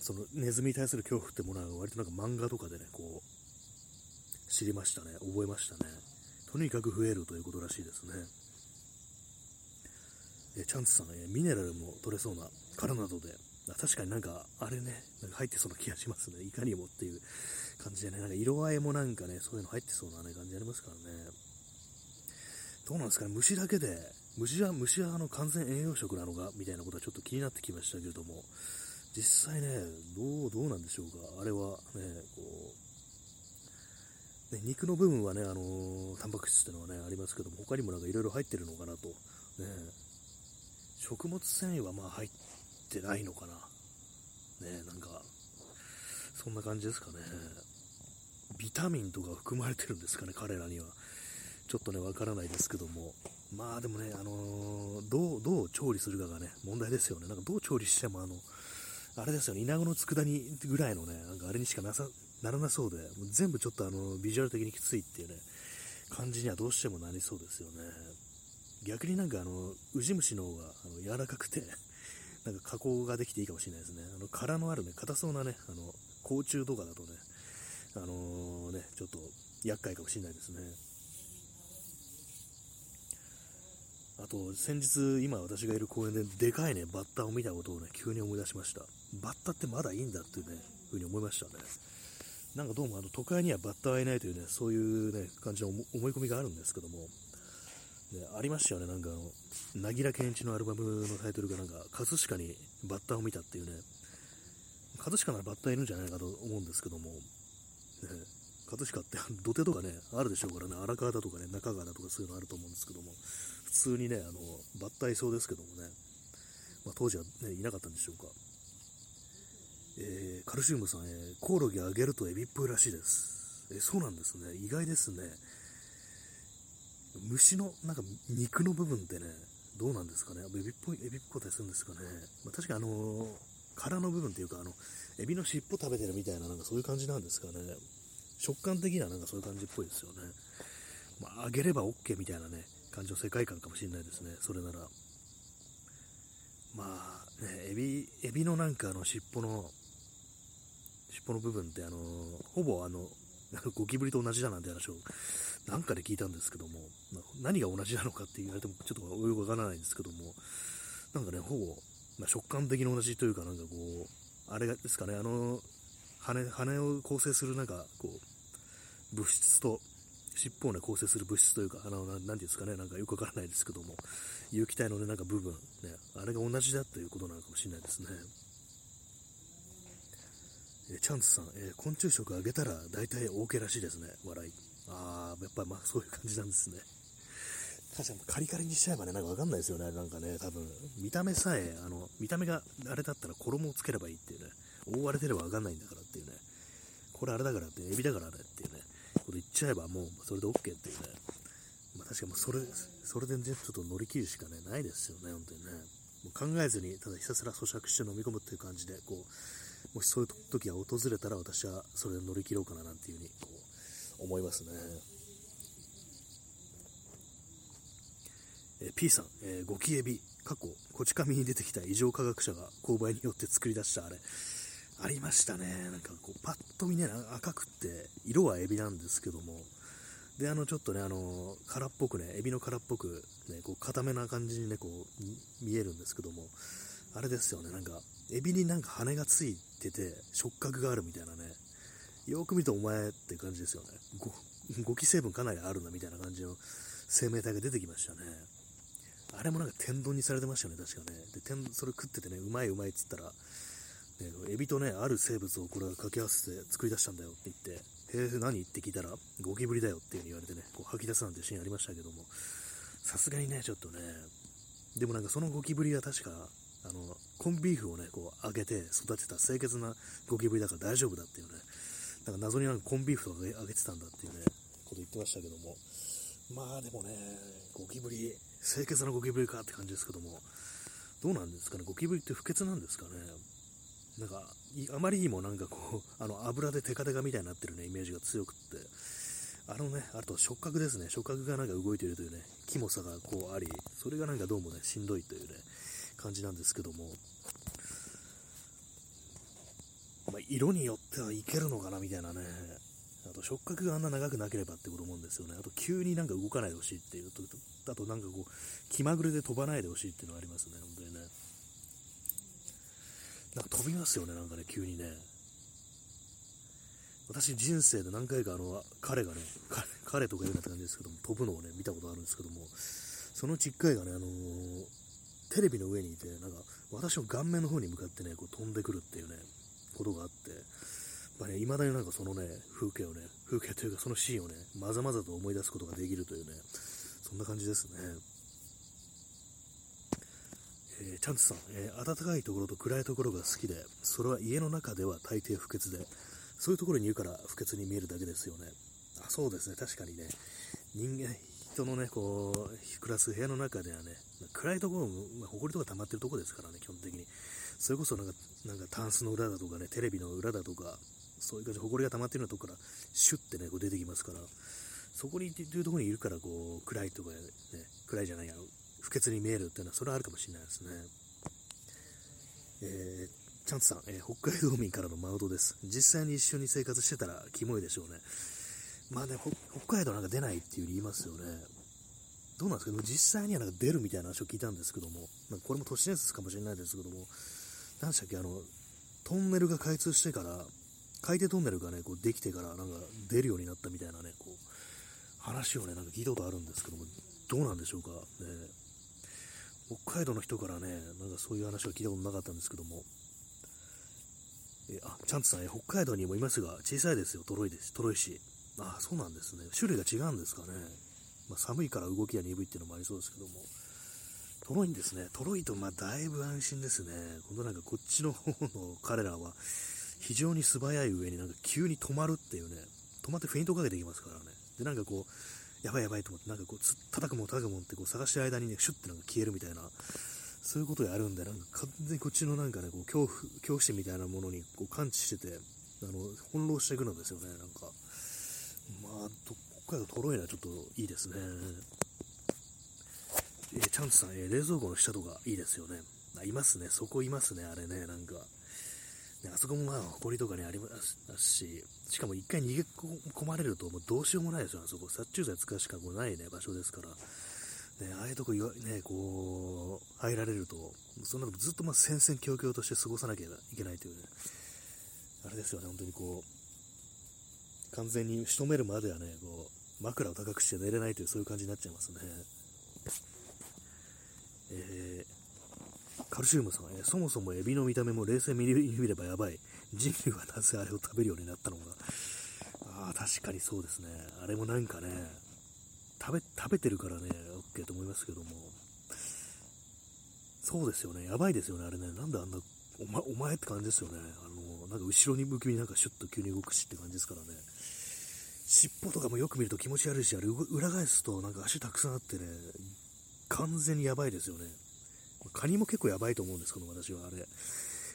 そのネズミに対する恐怖ってものは割となんか漫画とかでね、こう、知りましたね、覚えましたね。とにかく増えるということらしいですね。えチャンツさん、えミネラルも取れそうな殻などで確かになんか、あれね、なんか入ってそうな気がしますね。いかにもっていう感じでね、なんか色合いもなんかね、そういうの入ってそうな、ね、感じありますからね。どうなんですかね、虫だけで、虫は、虫はあの完全栄養食なのかみたいなことはちょっと気になってきましたけれども、実際ね、どう、どうなんでしょうか。あれはね、こう、ね、肉の部分はね、あのー、タンパク質っていうのはね、ありますけども、他にもなんかいろいろ入ってるのかなと。ね、食物繊維はまあ入ってってないのかな。ねなんか、そんな感じですかね。ビタミンとか含まれてるんですかね、彼らには。ちょっとね、わからないですけども。まあでもね、あのー、どう、どう調理するかがね、問題ですよね。なんかどう調理しても、あの、あれですよね、稲子の佃煮ぐらいのね、なんかあれにしかなさ、ならなそうで、もう全部ちょっとあの、ビジュアル的にきついっていうね、感じにはどうしてもなりそうですよね。逆になんかあの、ウジ虫の方があの柔らかくてなんか加工ができていいかもしれないですね。あの殻のあるね、硬そうなね、あの、甲虫とかだとね、あのー、ね、ちょっと厄介かもしれないですね。あと、先日、今私がいる公園ででかいね、バッタを見たことをね、急に思い出しました。バッタってまだいいんだっていうね、ふうに思いましたね。なんかどうもあの都会にはバッタはいないというね、そういうね、感じの思い込みがあるんですけども、でありましたよね、なんかあの、なぎら健一のアルバムのタイトルがなんか、葛飾にバッタを見たっていうね、葛飾ならバッタいるんじゃないかと思うんですけども、ね、葛飾って土手とかね、あるでしょうからね、荒川だとかね、中川だとかそういうのあると思うんですけども、普通にね、あの、バッタいそうですけどもね、まあ、当時はね、いなかったんでしょうか。えー、カルシウムさん、えー、コオロギあげるとエビっぽいらしいです。えー、そうなんですね。意外ですね。虫のなんか肉の部分ってね、どうなんですかね、エビっぽい、エビっぽかったりするんですかね？まあ、確かあのー、殻の部分っていうか、あの、エビの尻尾食べてるみたいな、なんかそういう感じなんですかね？食感的にはなんかそういう感じっぽいですよね。まあ、揚げれば OK みたいなね、感じの世界観かもしれないですね。それなら。まあ、ね、エビ、エビのなんかあの尻尾の、尻尾の部分ってあの、ほぼあの、ゴキブリと同じだなんて話をなんかで聞いたんですけども、何が同じなのかって言われてもちょっとよくわからないんですけども、なんかね、ほぼ、まあ、食感的に同じというか、なんかこう、あれですかね、あの、羽、羽を構成するなんか、こう、物質と、尻尾をね、構成する物質というか、あの、なんていうんですかね、なんかよくわからないですけども、有機体のね、なんか部分、ね、あれが同じだということなのかもしれないですね。えチャンツさん、えー、昆虫食あげたら大体 OK らしいですね、笑い。ああ、やっぱりまあそういう感じなんですね。確かにカリカリにしちゃえばね、なんかわかんないですよね、なんかね、多分。見た目さえ、あの、見た目があれだったら衣をつければいいっていうね、覆われてればわかんないんだからっていうね、これあれだからって、エビだからあれっていうね、こと言っちゃえばもうそれで OK っていうね、まあ確かにもうそれ、それでちょっと乗り切るしかね、ないですよね、本当にね。もう考えずに、ただひたすら咀嚼して飲み込むっていう感じで、こう、もしそういう時が訪れたら私はそれで乗り切ろうかななんていうふうにこう思いますね。え P さん、えー、ゴキエビ、過去、こち亀に出てきた異常科学者が勾配によって作り出したあれ、ありましたね。なんかこう、パッと見ね、赤くって、色はエビなんですけども、で、あの、ちょっとね、あの、殻っぽくね、エビの殻っぽく、ね、こう、固めな感じにね、こう、見えるんですけども、あれですよね、なんか、エビになんか羽がついてて、触覚があるみたいなね、よく見るとお前って感じですよね。ご、ご成分かなりあるな、みたいな感じの生命体が出てきましたね。あれもなんか天丼にされてましたよね、確かね。で、天、それ食っててね、うまいうまいっつったら、ね、エビとね、ある生物をこれは掛け合わせて作り出したんだよって言って、へえ、何？って聞いたら、ゴキブリだよっていう風に言われてね、こう吐き出すなんてシーンありましたけども、さすがにね、ちょっとね、でもなんかそのゴキブリは確か、あの、コンビーフをね、こう揚げて育てた清潔なゴキブリだから大丈夫だっていうね、なんか謎になんかコンビーフとか揚げてたんだっていうね、こと言ってましたけども、まあでもね、ゴキブリ、清潔なゴキブリかって感じですけども、どうなんですかね、ゴキブリって不潔なんですかね？なんか、あまりにもなんかこう、(laughs) あの油でテカテカみたいになってるね、イメージが強くって、あのね、あと触覚ですね、触覚がなんか動いているというね、キモさがこうあり、それがなんかどうもね、しんどいというね、感じなんですけども、まあ、色によってはいけるのかなみたいなね、あと触覚があんな長くなければってこと思うんですよね。あと急になんか動かないでほしいっていうと、あとなんかこう、気まぐれで飛ばないでほしいっていうのがありますね、本当にね。なんか飛びますよね、なんかね、急にね。私人生で何回かあの、彼がね、(laughs) 彼とか言うなって感じですけども、飛ぶのをね、見たことあるんですけども、そのうちっかいがね、あのー、テレビの上にいて、なんか、私の顔面の方に向かってね、こう飛んでくるっていうね、ことがあって、まあね、未だになんかそのね、風景をね、風景というかそのシーンをね、まざまざと思い出すことができるというね、そんな感じですね。えー、チャンツさん、えー、暖かいところと暗いところが好きで、それは家の中では大抵不潔で、そういうところにいるから不潔に見えるだけですよね。あそうですね、確かにね、人間、人のね、こう、暮らす部屋の中ではね、暗いところも、まあ、埃とか溜まってるところですからね、基本的に。それこそなんか、なんかタンスの裏だとかね、テレビの裏だとか、そういう感じで埃が溜まってるようなとこから、シュッてね、こう出てきますから、そこにいうところにいるから、こう、暗いとかね、暗いじゃないや、不潔に見えるっていうのは、それはあるかもしれないですね。えー、チャンツさん、えー、北海道民からのマウンドです。実際に一緒に生活してたら、キモいでしょうね。まあね、北海道なんか出ないっていう言いますよね。どうなんですか？実際にはなんか出るみたいな話を聞いたんですけども、ま、これも都市伝説かもしれないですけども、何でしたっけ、あの、トンネルが開通してから、海底トンネルがね、こうできてから、なんか出るようになったみたいなね、こう、話をね、なんか聞いたことあるんですけども、どうなんでしょうか、ね、北海道の人からね、なんかそういう話は聞いたことなかったんですけども、えあ、チャンツさん、え北海道にもいますが、小さいですよ、トロイです、トロイ市。あ、そうなんですね。種類が違うんですかね。まあ、寒いから動きが鈍いっていうのもありそうですけども。トロイですね。トロイと、まあ、だいぶ安心ですね。今度なんかこっちの方の彼らは、非常に素早い上になんか急に止まるっていうね、止まってフェイントかけていきますからね。で、なんかこう、やばいやばいと思って、なんかこう、叩くもん叩くもんってこう探してる間にね、シュッてなんか消えるみたいな、そういうことやるんで、なんか完全にこっちのなんかね、こう恐怖、恐怖心みたいなものにこう感知してて、あの、翻弄していくのですよね、なんか。まあ、北海道トロいのはちょっといいですね。えー、チャンツさん、えー、冷蔵庫の下とかいいですよね。あ、いますね、そこいますね、あれね、なんか。ね、あそこもまあ、埃とかね、ありますし、しかも一回逃げ込まれると、もうどうしようもないですよ、あそこ。殺虫剤使うしかもないね、場所ですから。ね、ああいうとこね、こう、入られると、そんなのずっとまあ戦々恐々として過ごさなきゃいけないというね、あれですよね、本当にこう、完全に仕留めるまではね、こう、枕を高くして寝れないという、そういう感じになっちゃいますね。えー、カルシウムさん、えー、そもそもエビの見た目も冷静に見ればやばい。人類はなぜあれを食べるようになったのか。ああ、確かにそうですね。あれもなんかね、食べ、食べてるからね、OK と思いますけども、そうですよね、やばいですよね、あれね、なんであんな、お前、お前って感じですよね、あの、なんか後ろに向きになんかシュッと急に動くしって感じですからね、尻尾とかもよく見ると気持ち悪いし、あれ、裏返すとなんか足たくさんあってね、完全にやばいですよね。カニも結構やばいと思うんですけど、私はあれ、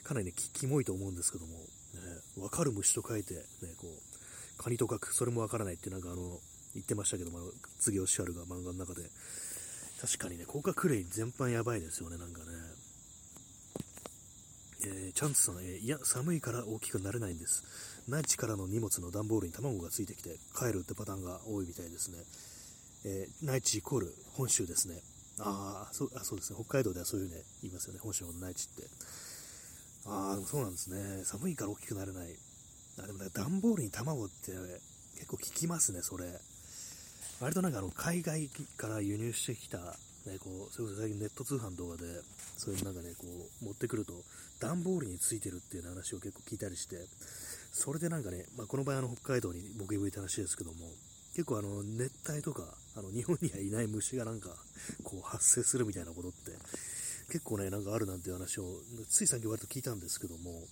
かなりね、キモいと思うんですけども、ね、わかる虫と書いて、ね、こう、カニと書く、それもわからないって、なんかあの、言ってましたけども、次おっしゃるが漫画の中で。確かにね、甲殻クレイ全般やばいですよね、なんかね。えー、チャンツさん、えー、いや、寒いから大きくなれないんです。内地からの荷物の段ボールに卵がついてきて帰るってパターンが多いみたいですね。えー、内地イコール本州ですね。あ、そうあそうですね。北海道ではそういうね、言いますよね。本州の内地って。ああ、でもそうなんですね。寒いから大きくなれない。あでもね、段ボールに卵って、結構効きますね、それ。割となんかあの海外から輸入してきた、ね、こうそれこそ最近ネット通販動画で、そういうなんかね、こう持ってくると、段ボールについてるっていう話を結構聞いたりして、それでなんかね、まあ、この場合北海道に僕行った話ですけども、結構あの熱帯とか、あの日本にはいない虫がなんかこう発生するみたいなことって、結構ね、なんかあるなんていう話を、ついさっき割と聞いたんですけども、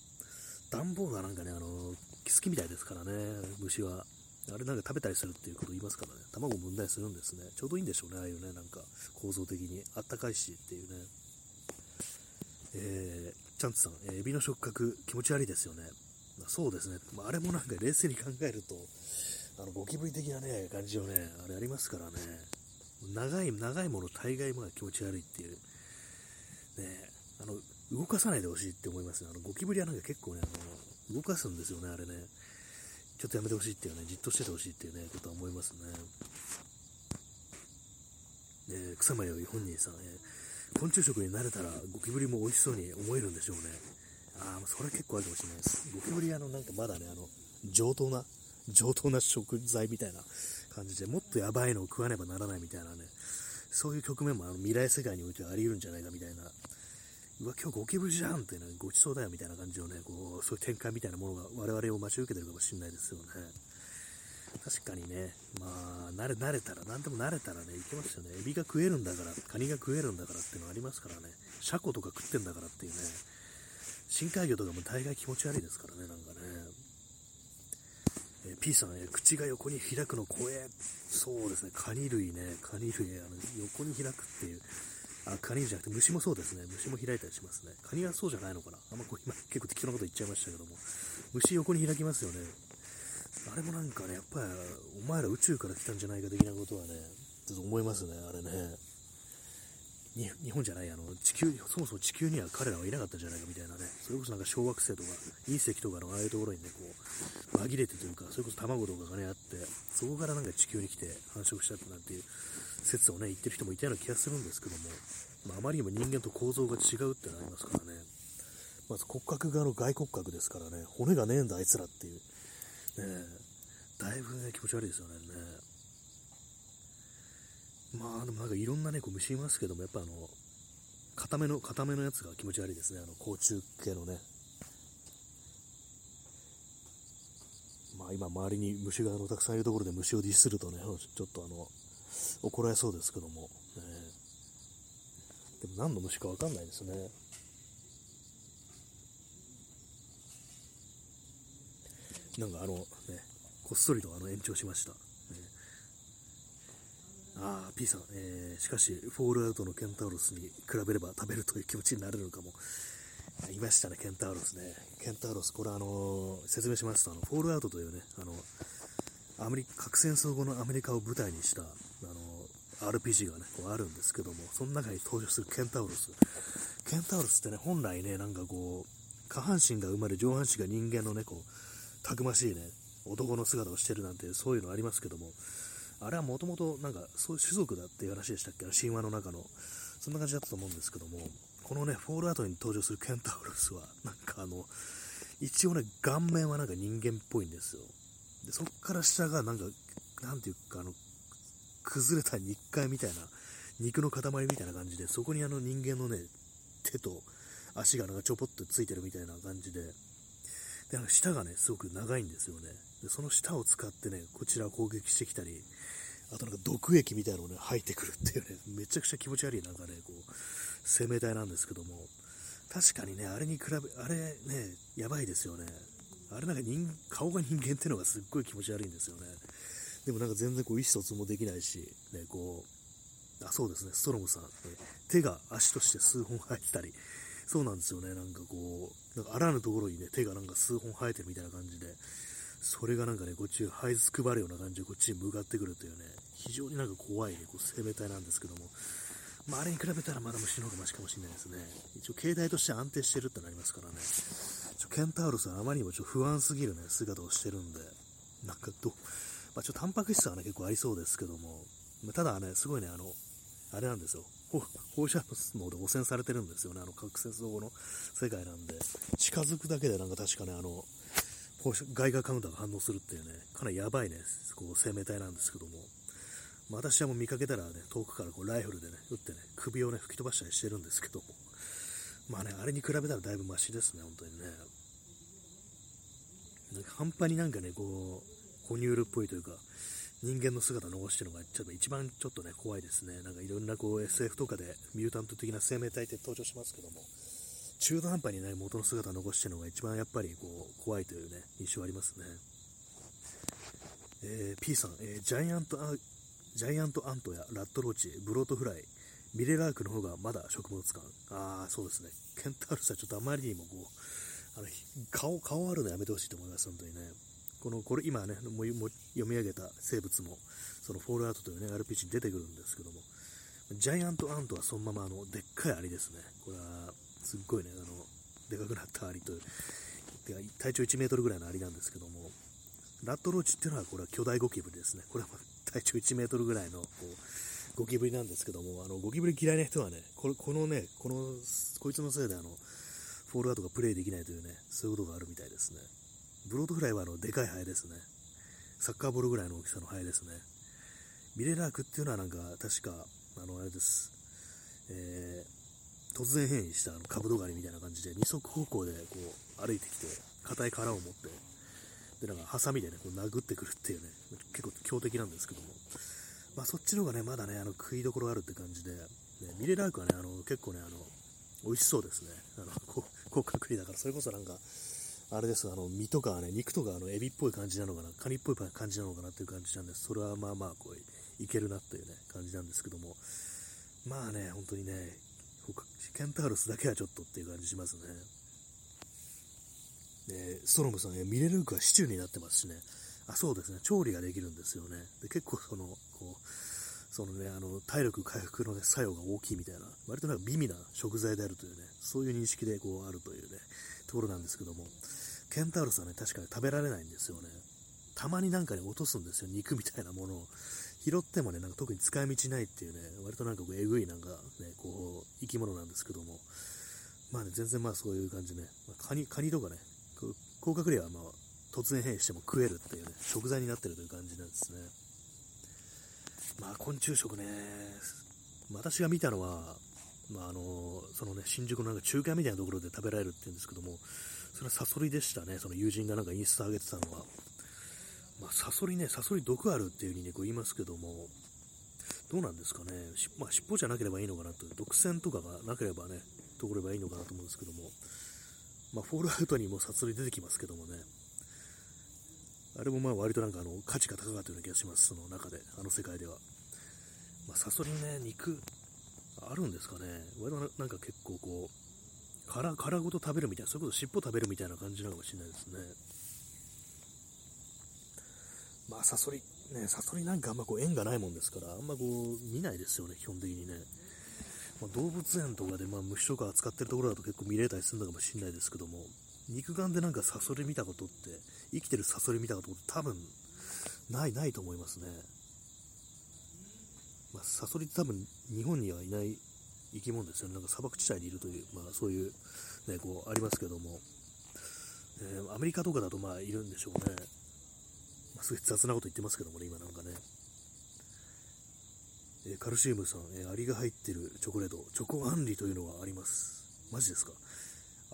段ボールはなんかね、あの、好きみたいですからね、虫は。あれなんか食べたりするっていうこと言いますからね。卵も産んだりするんですね。ちょうどいいんでしょうね、ああいうね、なんか構造的に。あったかいしっていうね。えー、チャンツさん、えー、エビの触覚気持ち悪いですよね。そうですね。まあ、あれもなんか冷静に考えると、あのゴキブリ的なね、感じをね、あれありますからね。長い、長いもの大概も気持ち悪いっていう。ね、あの、動かさないでほしいって思いますね。あのゴキブリはなんか結構ね、あの動かすんですよね、あれね。ちょっとやめてほしいっていうね、じっとしててほしいっていうね、ことは思いますね。えー、草間より本人さん、えー、昆虫食に慣れたらゴキブリも美味しそうに思えるんでしょうね。ああ、それ結構あるかもしれないです。ゴキブリあの、なんかまだね、あの、上等な、上等な食材みたいな感じで、もっとやばいのを食わねばならないみたいなね、そういう局面もあの未来世界においてはあり得るんじゃないかみたいなうわ、今日ゴキブリじゃんってね、ごちそうだよみたいな感じのね、こう、そういう展開みたいなものが我々を待ち受けてるかもしれないですよね。確かにね、まあ、慣れ、慣れたら、何でも慣れたらね、いけますよね。エビが食えるんだから、カニが食えるんだからっていうのありますからね。シャコとか食ってんだからっていうね。深海魚とかも大概気持ち悪いですからね、なんかね。えー、P さん、ね、口が横に開くの怖え。そうですね、カニ類ね、カニ類、あの横に開くっていう。あ、カニじゃなくて虫もそうですね。虫も開いたりしますね。カニはそうじゃないのかなあんまこう今結構適当なこと言っちゃいましたけども。虫横に開きますよね。あれもなんかね、やっぱりお前ら宇宙から来たんじゃないか的なことはね、ちょっと思いますね、あれね。日本じゃない、あの、地球、そもそも地球には彼らはいなかったんじゃないかみたいなね、それこそなんか小惑星とか隕石とかのああいうところにね、こう、紛れてというか、それこそ卵とかがね、あって、そこからなんか地球に来て繁殖したってなんていう説をね、言ってる人もいたような気がするんですけども、まあ、あまりにも人間と構造が違うってのありますからね。まず骨格がの外骨格ですからね、骨がねえんだあいつらっていう。ねだいぶね、気持ち悪いですよね。まあ、でもなんかいろんなね、虫いますけども、やっぱあの、固めの、固めのやつが気持ち悪いですね。あの、甲虫系のね。まあ今周りに虫があのたくさんいるところで虫をディスるとね、ちょっとあの、怒られそうですけども、ね、でも何の虫かわかんないですね。なんかあのね、こっそりとあの延長しました。ああ、P さん、えー、しかし、フォールアウトのケンタウロスに比べれば食べるという気持ちになれるのかも。いましたね、ケンタウロスね。ケンタウロス、これあのー、説明しますと、あの、フォールアウトというね、あの、アメリカ、核戦争後のアメリカを舞台にした、あの、RPG がね、こうあるんですけども、その中に登場するケンタウロス。ケンタウロスってね、本来ね、なんかこう、下半身が生まれ、上半身が人間のね、こう、たくましいね、男の姿をしてるなんて、そういうのありますけども、あれはもともとなんかそういう種族だっていう話でしたっけ？神話の中の。そんな感じだったと思うんですけども。このねフォールアウトに登場するケンタウロスはなんかあの一応ね顔面はなんか人間っぽいんですよ。でそっから下がなんかなんていうかあの崩れた肉塊みたいな肉の塊みたいな感じでそこにあの人間のね手と足がなんかちょぽっとついてるみたいな感じで。でなんか舌がねすごく長いんですよね。でその舌を使ってねこちらを攻撃してきたりあとなんか毒液みたいなのをね、吐いてくるっていうね、めちゃくちゃ気持ち悪いなんかね、こう、生命体なんですけども、確かにね、あれに比べ、あれね、やばいですよね。あれなんか人、顔が人間っていうのがすっごい気持ち悪いんですよね。でもなんか全然こう意思疎通もできないし、ね、こう、あ、そうですね、ストロムさん、ね、手が足として数本生えてたり、そうなんですよね、なんかこう、なんかあらぬところにね、手がなんか数本生えてるみたいな感じで、それがなんかね、こっち這いつくばるような感じでこっちに向かってくるというね、非常になんか怖いね、こう生命体なんですけども、まあ、あれに比べたらまだ虫の方がマシかもしれないですね。一応、携帯として安定してるってなりますからね。ちょケンタウロスはあまりにもちょっと不安すぎるね、姿をしてるんで、なんかど、まあ、ちょっとタンパク質はね、結構ありそうですけども、まただね、すごいね、あの、あれなんですよ。放射能で汚染されてるんですよね、あの核戦争後の世界なんで、近づくだけでなんか確かね、あの、ガイガーカウンターが反応するっていうね、かなりやばいね、こう生命体なんですけども、まあ、私はもう見かけたらね、遠くからこうライフルでね、撃ってね、首をね、吹き飛ばしたりしてるんですけども、まあね、あれに比べたらだいぶマシですね、本当にね。なんか半端になんかね、こう、哺乳類っぽいというか、人間の姿を残してるのが、ちょっと一番ちょっとね、怖いですね。なんかいろんなこう SF とかでミュータント的な生命体って登場しますけども、中途半端にね、元の姿を残してるのが一番やっぱりこう、怖いというね、印象ありますね。えー、P さん、えー、ジャイアントジャイアントアントやラットローチ、ブロートフライ、ミレラークの方がまだ食物感。ああ、そうですね。ケンタウルスはちょっとあまりにもこう、あの顔、顔あるのやめてほしいと思います、本当にね。この、これ今ね、もう読み上げた生物も、そのフォールアウトというね、RPG に出てくるんですけども、ジャイアントアントはそのままあの、でっかいアリですね。これは、すっごいね、あの、でかくなったアリという、体長1メートルぐらいのアリなんですけども、ラットローチっていうのは、これは巨大ゴキブリですね。これは体長1メートルぐらいの、こう、ゴキブリなんですけども、あの、ゴキブリ嫌いな人はね、これ、このね、この、こいつのせいであの、フォールアウトがプレイできないというね、そういうことがあるみたいですね。ブロードフライはあの、でかいハエですね。サッカーボールぐらいの大きさのハエですね。ミレラークっていうのはなんか、確か、あの、あれです。えー、突然変異したあのカブトガニみたいな感じで二足歩行でこう歩いてきて硬い殻を持ってでなんかハサミでねこう殴ってくるっていうね結構強敵なんですけどもまあそっちの方がねまだねあの食いどころあるって感じで、ね、ミレラークはねあの結構ねあの美味しそうですねあの甲殻類だからそれこそなんかあれです、あの、身とかね、肉とか、あの、エビっぽい感じなのかな、カニっぽい感じなのかなっていう感じなんです。それはまあまあ、こう、いけるなっていうね、感じなんですけども。まあね、本当にね、ケンタウロスだけはちょっとっていう感じしますね。で、ストロムさん、ミレルークはシチューになってますしね。あ、そうですね。調理ができるんですよね。で結構その、こう、そのね、あの、体力回復の、ね、作用が大きいみたいな、割となんか美味な食材であるというね、そういう認識でこうあるというね、ところなんですけども、ケンタウロスはね、確かに食べられないんですよね。たまになんかね、落とすんですよ、肉みたいなものを。拾ってもね、なんか特に使い道ないっていうね、割となんかこう、えぐいなんかね、こう、生き物なんですけども、まあね、全然まあそういう感じね、まあ、カニ、カニとかね、甲殻類はまあ突然変異しても食えるっていうね、食材になってるという感じなんですね。まあ昆虫食ね、私が見たのは、まああの、そのね、新宿のなんか中華みたいなところで食べられるっていうんですけども、それはサソリでしたね、その友人がなんかインスタ上げてたのは。まあ、サソリね、サソリ毒あるっていう風にね、こう言いますけども、どうなんですかね、まあ、尻尾じゃなければいいのかなと、毒腺とかがなければね、通ればいいのかなと思うんですけども、まあ、フォールアウトにもサソリ出てきますけどもね、あれもまあ割となんかあの価値が高かったような気がします、その中で、あの世界では。まあ、サソリね、肉、あるんですかね。割となんか結構こう、殻、殻ごと食べるみたいな、それこそ尻尾食べるみたいな感じなのかもしれないですね。まあ、サソリ、ね、サソリなんかあんまこう縁がないもんですから、あんまこう見ないですよね、基本的にね。まあ、動物園とかでまあ虫とか扱ってるところだと結構見れたりするのかもしれないですけども、肉眼でなんかサソリ見たことって、生きてるサソリ見たことって多分、ない、ないと思いますね。まあ、サソリって多分日本にはいない生き物ですよね。なんか砂漠地帯にいるという、まあそういう、ね、こうありますけども、えー、アメリカとかだとまあいるんでしょうね。すごい雑なこと言ってますけどもね、今なんかね。え、カルシウムさん、えー、アリが入ってるチョコレート、チョコアンリというのがあります。マジですか？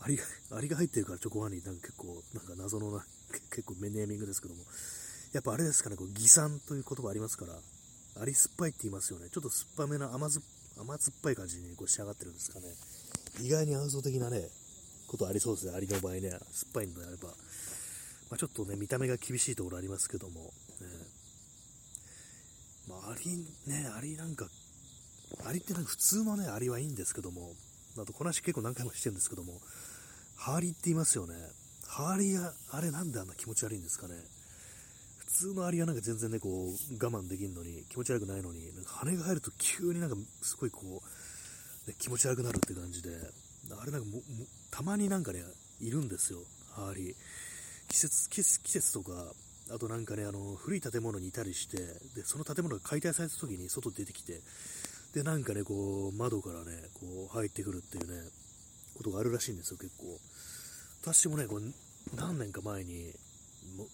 アリが、(laughs) アリが入ってるからチョコアンリなんか結構、なんか謎のな、結構ネーミングですけども、やっぱあれですかね、こう、偽酸という言葉ありますから、アリ酸っぱいって言いますよね。ちょっと酸っぱめな甘酸甘酸っぱい感じにこう仕上がってるんですかね。意外に暗想的なね、ことありそうですね。アリの場合ね、酸っぱいのであれば。まあ、ちょっとね、見た目が厳しいところありますけども、ね、まあ、アリ、ね、アリなんか、アリってなんか普通のね、アリはいいんですけども、あとこの話結構何回もしてるんですけども、ハーリって言いますよね。ハーリが、あれなんであんな気持ち悪いんですかね。普通のアリはなんか全然ね、こう、我慢できるのに、気持ち悪くないのに、なんか羽が入ると急になんかすごいこう、ね、気持ち悪くなるって感じで、あれなんかも、たまになんかね、いるんですよ、ハーリ季節、季節とか、あとなんかね、あの、古い建物にいたりして、で、その建物が解体された時に外出てきて、で、なんかね、こう、窓からね、こう、入ってくるっていうね、ことがあるらしいんですよ、結構。私もね、こう、何年か前に、も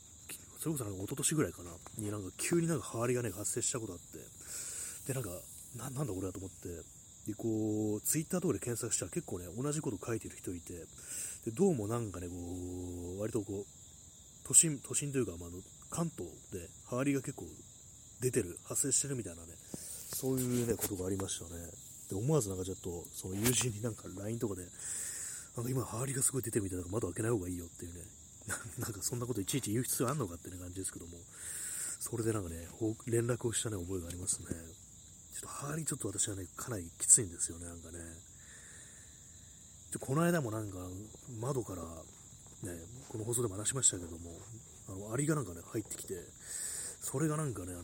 それこそなんか一昨年ぐらいかな、になんか急になんかハーリがね、発生したことあって、で、なんか、ななんだこれだと思って、で、こう、ツイッターとかで検索したら結構ね、同じこと書いてる人いて、で、どうもなんかね、こう、割とこう、都心、都心というか、まあ、関東で、ハーリが結構出てる、発生してるみたいなね、そういうね、ことがありましたね。で、思わずなんかちょっと、その友人になんか LINE とかで、なんか今、ハーリがすごい出てるみたいな、窓開けない方がいいよっていうね、(laughs) なんかそんなこといちいち言う必要あんのかっていう感じですけども、それでなんかね、連絡をしたね、覚えがありますね。ちょっとハーリちょっと私はね、かなりきついんですよね、なんかね。この間もなんか、窓から、ね、この放送でも話しましたけども、あの、アリがなんかね、入ってきて、それがなんかね、あの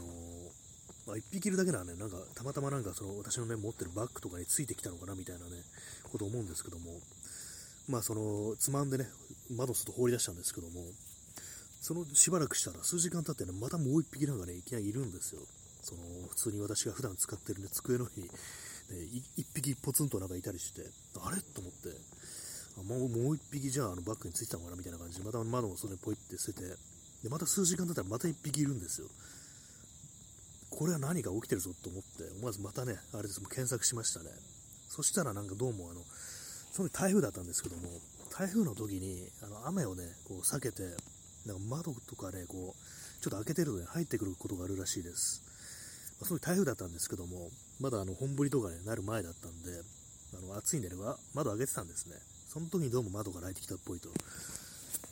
まあ、1匹いるだけならね、なんか、たまたまなんかその、私のね、持ってるバッグとかについてきたのかな、みたいなね、こと思うんですけども、まあその、つまんでね、窓外放り出したんですけども、そのしばらくしたら数時間経ってね、またもう一匹なんかね、いきなりいるんですよ。その、普通に私が普段使ってるね、机の上に、ね、一匹ポツンとなんかいたりして、あれ？と思って、あもうもう一匹じゃああのバッグについてたのかなみたいな感じで、また窓を外にポイって捨てて、で、また数時間経ったらまた一匹いるんですよ。これは何が起きてるぞと思って、思わずまたね、あれです、もう検索しましたね。そしたらなんかどうもあの、その台風だったんですけども、台風の時に、あの、雨をね、こう避けて、なんか窓とかね、こう、ちょっと開けてるので入ってくることがあるらしいです。まあ、その時台風だったんですけども、まだあの、本降りとかね、なる前だったんで、あの、暑いんでね、窓開けてたんですね。その時にどうも窓から入ってきたっぽいと。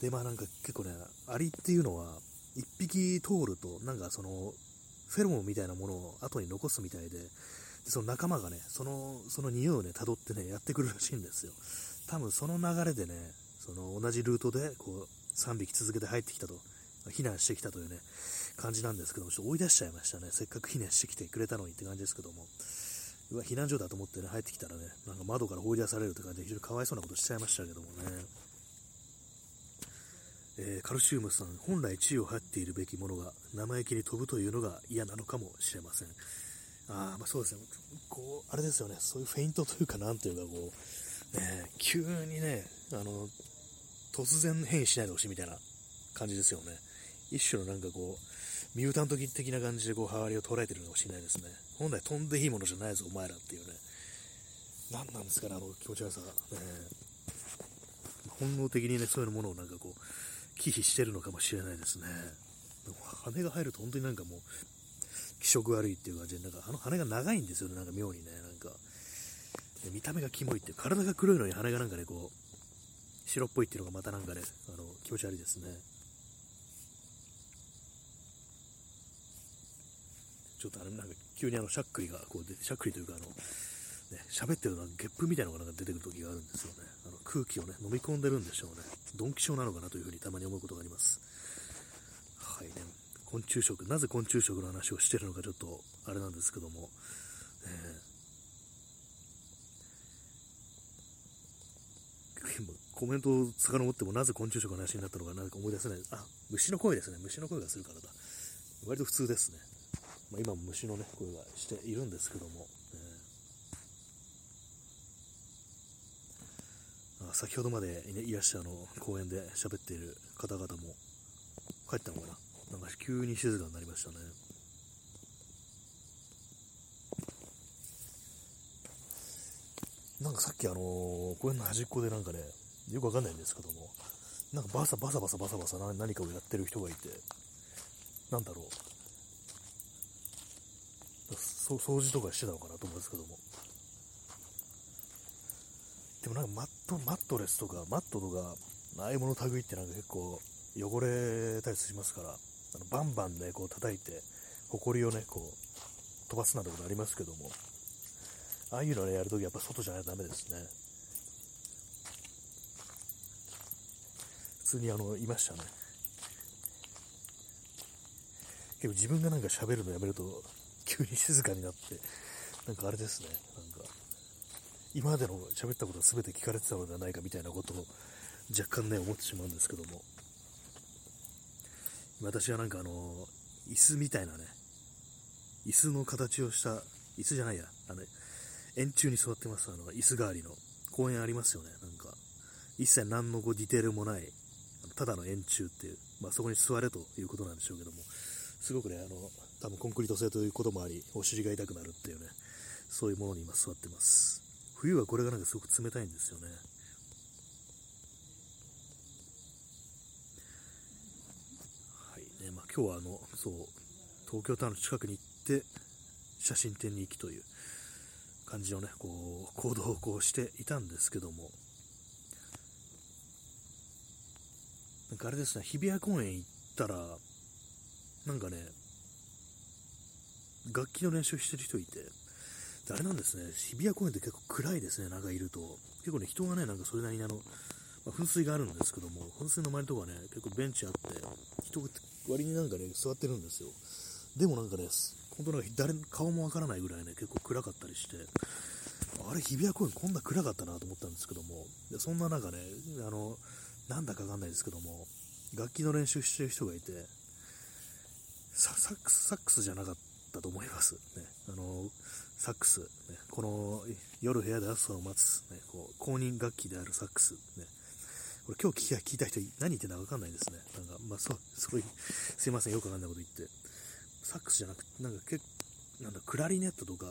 で、まあなんか結構ね、アリっていうのは、一匹通ると、なんかその、フェロモンみたいなものを後に残すみたいで、その仲間がね、その、その匂いをね、辿ってね、やってくるらしいんですよ。多分その流れでね、その同じルートで、こう、3匹続けて入ってきたと、避難してきたというね、感じなんですけども、ちょっと追い出しちゃいましたね。せっかく避難してきてくれたのにって感じですけども、うわ、避難所だと思ってね、入ってきたらね、なんか窓から放り出されるって感じで、非常にかわいそうなことしちゃいましたけどもね。えー、カルシウムさん、本来地位を張っているべきものが生意気に飛ぶというのが嫌なのかもしれません。あまあそうですね、こう、あれですよね、そういうフェイントというか、なんというか、こう、ね、急にね、あの、突然変異しないでほしいみたいな感じですよね。一種のなんかこう、ミュータント的な感じでこう、ハワリを捉えてるのかもしれないですね。本来飛んでいいものじゃないぞ、お前らっていうね。何なんですかね、あの気持ち悪さが。ね、本能的にね、そういうものをなんかこう、忌避してるのかもしれないですね。羽が入ると本当になんかもう、気色悪いっていう感じで、なんかあの羽が長いんですよね、なんか妙にね、なんか。見た目がキモいっていう、体が黒いのに羽がなんかね、こう、白っぽいっていうのがまたなんかね、あの、気持ち悪いですね。ちょっとあれ、なんか急にあの、しゃっくりがこう出て、しゃっくりというか、あの、ね、喋ってるのはゲップみたいなのがなんか出てくる時があるんですよね。あの空気をね、飲み込んでるんでしょうね。ドンキショなのかなというふうにたまに思うことがあります。はいね。昆虫食、なぜ昆虫食の話をしてるのかちょっと、あれなんですけども、えー、コメントを遡ってもなぜ昆虫食の話になったのかなか思い出せない。あ、虫の声ですね。虫の声がするからだ。割と普通ですね。まあ、今も虫のね、声がしているんですけども、先ほどまでいらっしゃあの公園で喋っている方々も帰ったのかな。なんか急に静かになりましたね。なんかさっきあの公園の端っこでなんかね、よくわかんないんですけども、なんかバサバサバサバサバサ何かをやってる人がいて、なんだろう、掃除とかしてたのかなと思うんですけども、でもなんかマット、マットレスとか、マットとか、ああいうもの類ってなんか結構汚れたりしますから、あのバンバンね、こう叩いて、埃をね、こう、飛ばすなんてことありますけども、ああいうのね、やるときやっぱ外じゃないとダメですね。普通にあの、いましたね。結構自分がなんか喋るのやめると、に静かになって、なんかあれですね、なんか、今までの喋ったことは全て聞かれてたのではないかみたいなことを若干ね、思ってしまうんですけども、私はなんかあの、椅子みたいなね、椅子の形をした、椅子じゃないや、あの、円柱に座ってます、あの、椅子代わりの公園ありますよね、なんか、一切何のこうディテールもない、ただの円柱っていう、まあそこに座れということなんでしょうけども、すごくね、あの、多分コンクリート製ということもあり、お尻が痛くなるっていうね、そういうものに今座ってます。冬はこれがなんかすごく冷たいんですよね。はいね、まあ、今日はあの、そう、東京タワーの近くに行って、写真展に行きという感じのね、こう、行動をこうしていたんですけども、なんかあれですね、日比谷公園行ったら、なんかね、楽器の練習してる人いて、あれなんですね、日比谷公園って結構暗いですね、なんかいると。結構ね、人がね、なんかそれなりにあの、まあ、噴水があるんですけども、噴水の周りとかね、結構ベンチあって、人が割になんかね、座ってるんですよ。でもなんかね、本当なんか誰、顔もわからないぐらいね、結構暗かったりして、あれ、日比谷公園こんな暗かったなと思ったんですけども、でそんな中ね、あの、なんだかわかんないですけども、楽器の練習してる人がいて、サックス、サックスじゃなかっただと思います。ね、あの、サックス、ね、この夜部屋で朝を待つ、ね、こう公認楽器であるサックス、ね、これ今日聞いた人何言ってんだかわかんないですね。なんか、まあそう、すごい、すいません、よくわかんないこと言って。サックスじゃなくて、なんか結なんだ、クラリネットとか、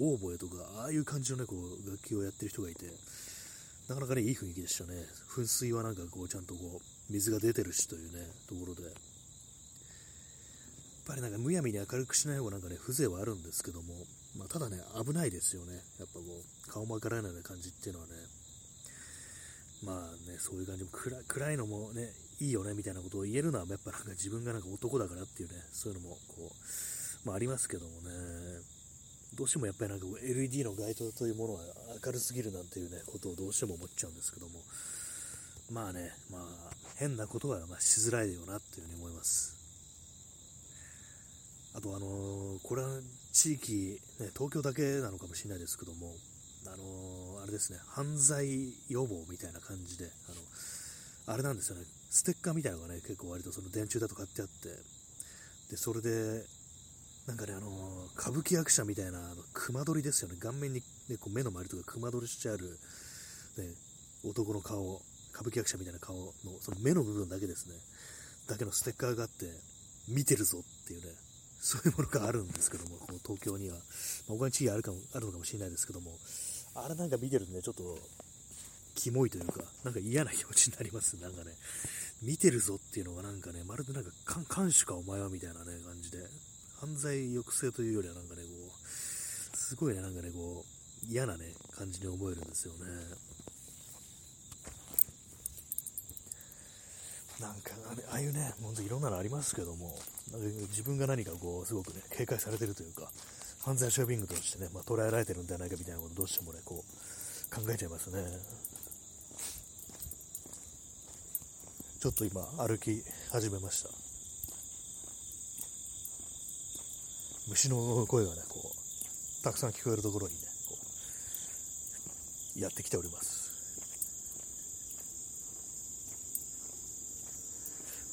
オーボエとか、ああいう感じのね、こう、楽器をやってる人がいて、なかなかね、いい雰囲気でしたね。噴水はなんかこう、ちゃんとこう、水が出てるしというね、ところで。やっぱりなんかむやみに明るくしない方がなんかね、風情はあるんですけども、まあ、ただね、危ないですよね。やっぱこう、顔もわからないような感じっていうのはね、まあね、そういう感じも暗暗いのもね、いいよねみたいなことを言えるのは、やっぱなんか自分がなんか男だからっていうね、そういうのもこう、まあありますけどもね、どうしてもやっぱりなんか LED の街灯というものは明るすぎるなんていうね、ことをどうしても思っちゃうんですけども、まあね、まあ変なことはましづらいよなっていうふうに思います。あとあの、これは地域、ね、東京だけなのかもしれないですけども、あの、あれですね、犯罪予防みたいな感じで、あの、あれなんですよね、ステッカーみたいなのがね、結構割とその電柱だと買ってあって、で、それで、なんかね、あの、歌舞伎役者みたいな、あの熊取りですよね、顔面に、ね、こう目の周りとか熊取りしてある、ね、男の顔、歌舞伎役者みたいな顔の、その目の部分だけですね、だけのステッカーがあって、見てるぞっていうね、そういうものがあるんですけども、(laughs) この東京には。まあ、他に地域あるかもあるのかもしれないですけども、あれなんか見てるとね、ちょっと、キモいというか、なんか嫌な気持ちになります。なんかね、見てるぞっていうのがなんかね、まるでなんか、監視かお前はみたいなね、感じで、犯罪抑制というよりはなんかね、こう、すごいね、なんかね、こう、嫌なね、感じに思えるんですよね。なんか、ああいうね、本当いろんなのありますけども、自分が何かこう、すごくね、警戒されてるというか、犯罪ショッピングとしてね、まあ、捉えられてるんじゃないかみたいなことどうしてもね、こう、考えちゃいますね。ちょっと今、歩き始めました。虫の声がね、こう、たくさん聞こえるところにね、こう、やってきております。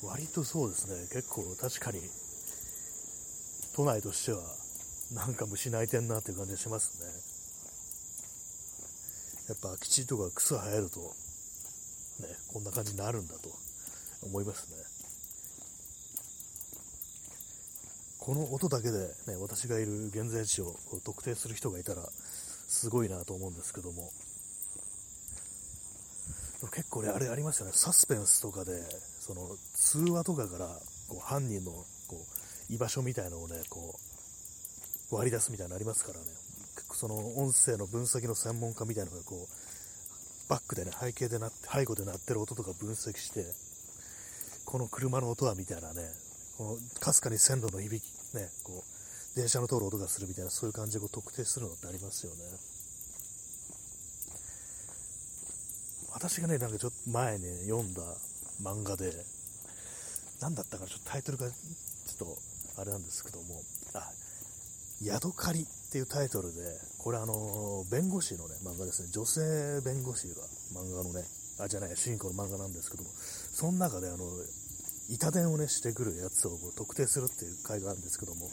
割とそうですね、結構確かに、都内としては、なんか虫鳴いてんなっていう感じがしますね。やっぱ空き地とか草生えると、ね、こんな感じになるんだと思いますね。この音だけで、ね、私がいる現在地を特定する人がいたら、すごいなと思うんですけども、結構ね、あれありますよね、サスペンスとかで、その通話とかからこう犯人のこう居場所みたいなのをね、こう割り出すみたいなのありますからね、その音声の分析の専門家みたいなのがこうバックでね、背景でなって、背後で鳴ってる音とか分析して、この車の音はみたいなね、かすかに線路の響き、ね、こう電車の通る音がするみたいな、そういう感じでこう特定するのってありますよね。私がね、なんかちょっと前ね、読んだ漫画で、何だったかちょっとタイトルがちょっとあれなんですけども、あ、ヤドカリっていうタイトルで、これあの、弁護士のね、漫画ですね、女性弁護士が漫画のね、あ、じゃない、主人公の漫画なんですけども、その中であの、板伝をね、してくるやつを特定するっていう回があるんですけども、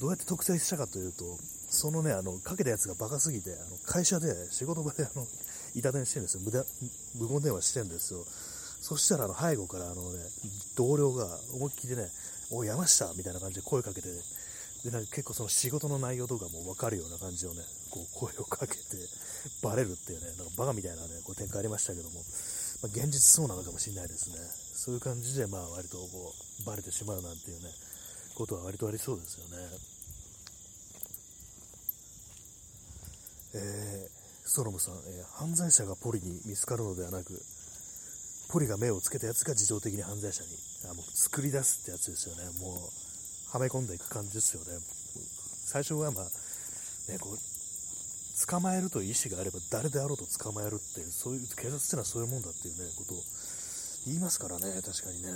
どうやって特定したかというと、そのね、あの、かけたやつがバカすぎて、あの会社で仕事場であの、板伝してるんですよ。無、無言電話してるんですよ。そしたらあの背後からあのね、同僚が思いっきりね、おい、山下みたいな感じで声かけて、で、なんか結構その仕事の内容とかも分かるような感じをね、こう声をかけて、バレるっていうね、なんかバカみたいなね、こう展開ありましたけども、まあ、現実そうなのかもしれないですね。そういう感じで、まあ割とこう、バレてしまうなんていうね、ことは割とありそうですよね。えー、ストロムさん、えー、犯罪者がポリに見つかるのではなく、ポリが目をつけたやつが自動的に犯罪者にあもう作り出すってやつですよね。もう、はめ込んでいく感じですよね。最初はまあ、ね、こう、捕まえるという意思があれば誰であろうと捕まえるっていう、そういう、警察っていうのはそういうもんだっていうね、ことを言いますからね、確かにね。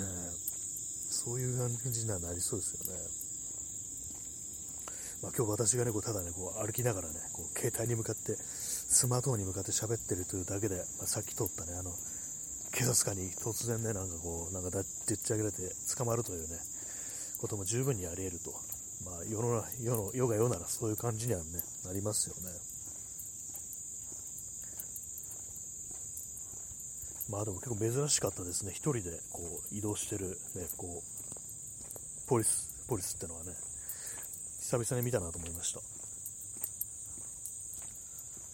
そういう感じにはなりそうですよね。まあ、今日私がね、こうただね、こう歩きながらね、こう携帯に向かって、スマートフォンに向かって喋ってるというだけで、まあ、さっき撮ったね、あの、警察官に突然ね、なんかこう、なんかだってっち上げられて捕まるというね、ことも十分にあり得ると。まあ、世の、世の、世が世ならそういう感じにはね、なりますよね。まあでも結構珍しかったですね。一人でこう移動してる、ね、こう、ポリス、ポリスってのはね、久々に見たなと思いました。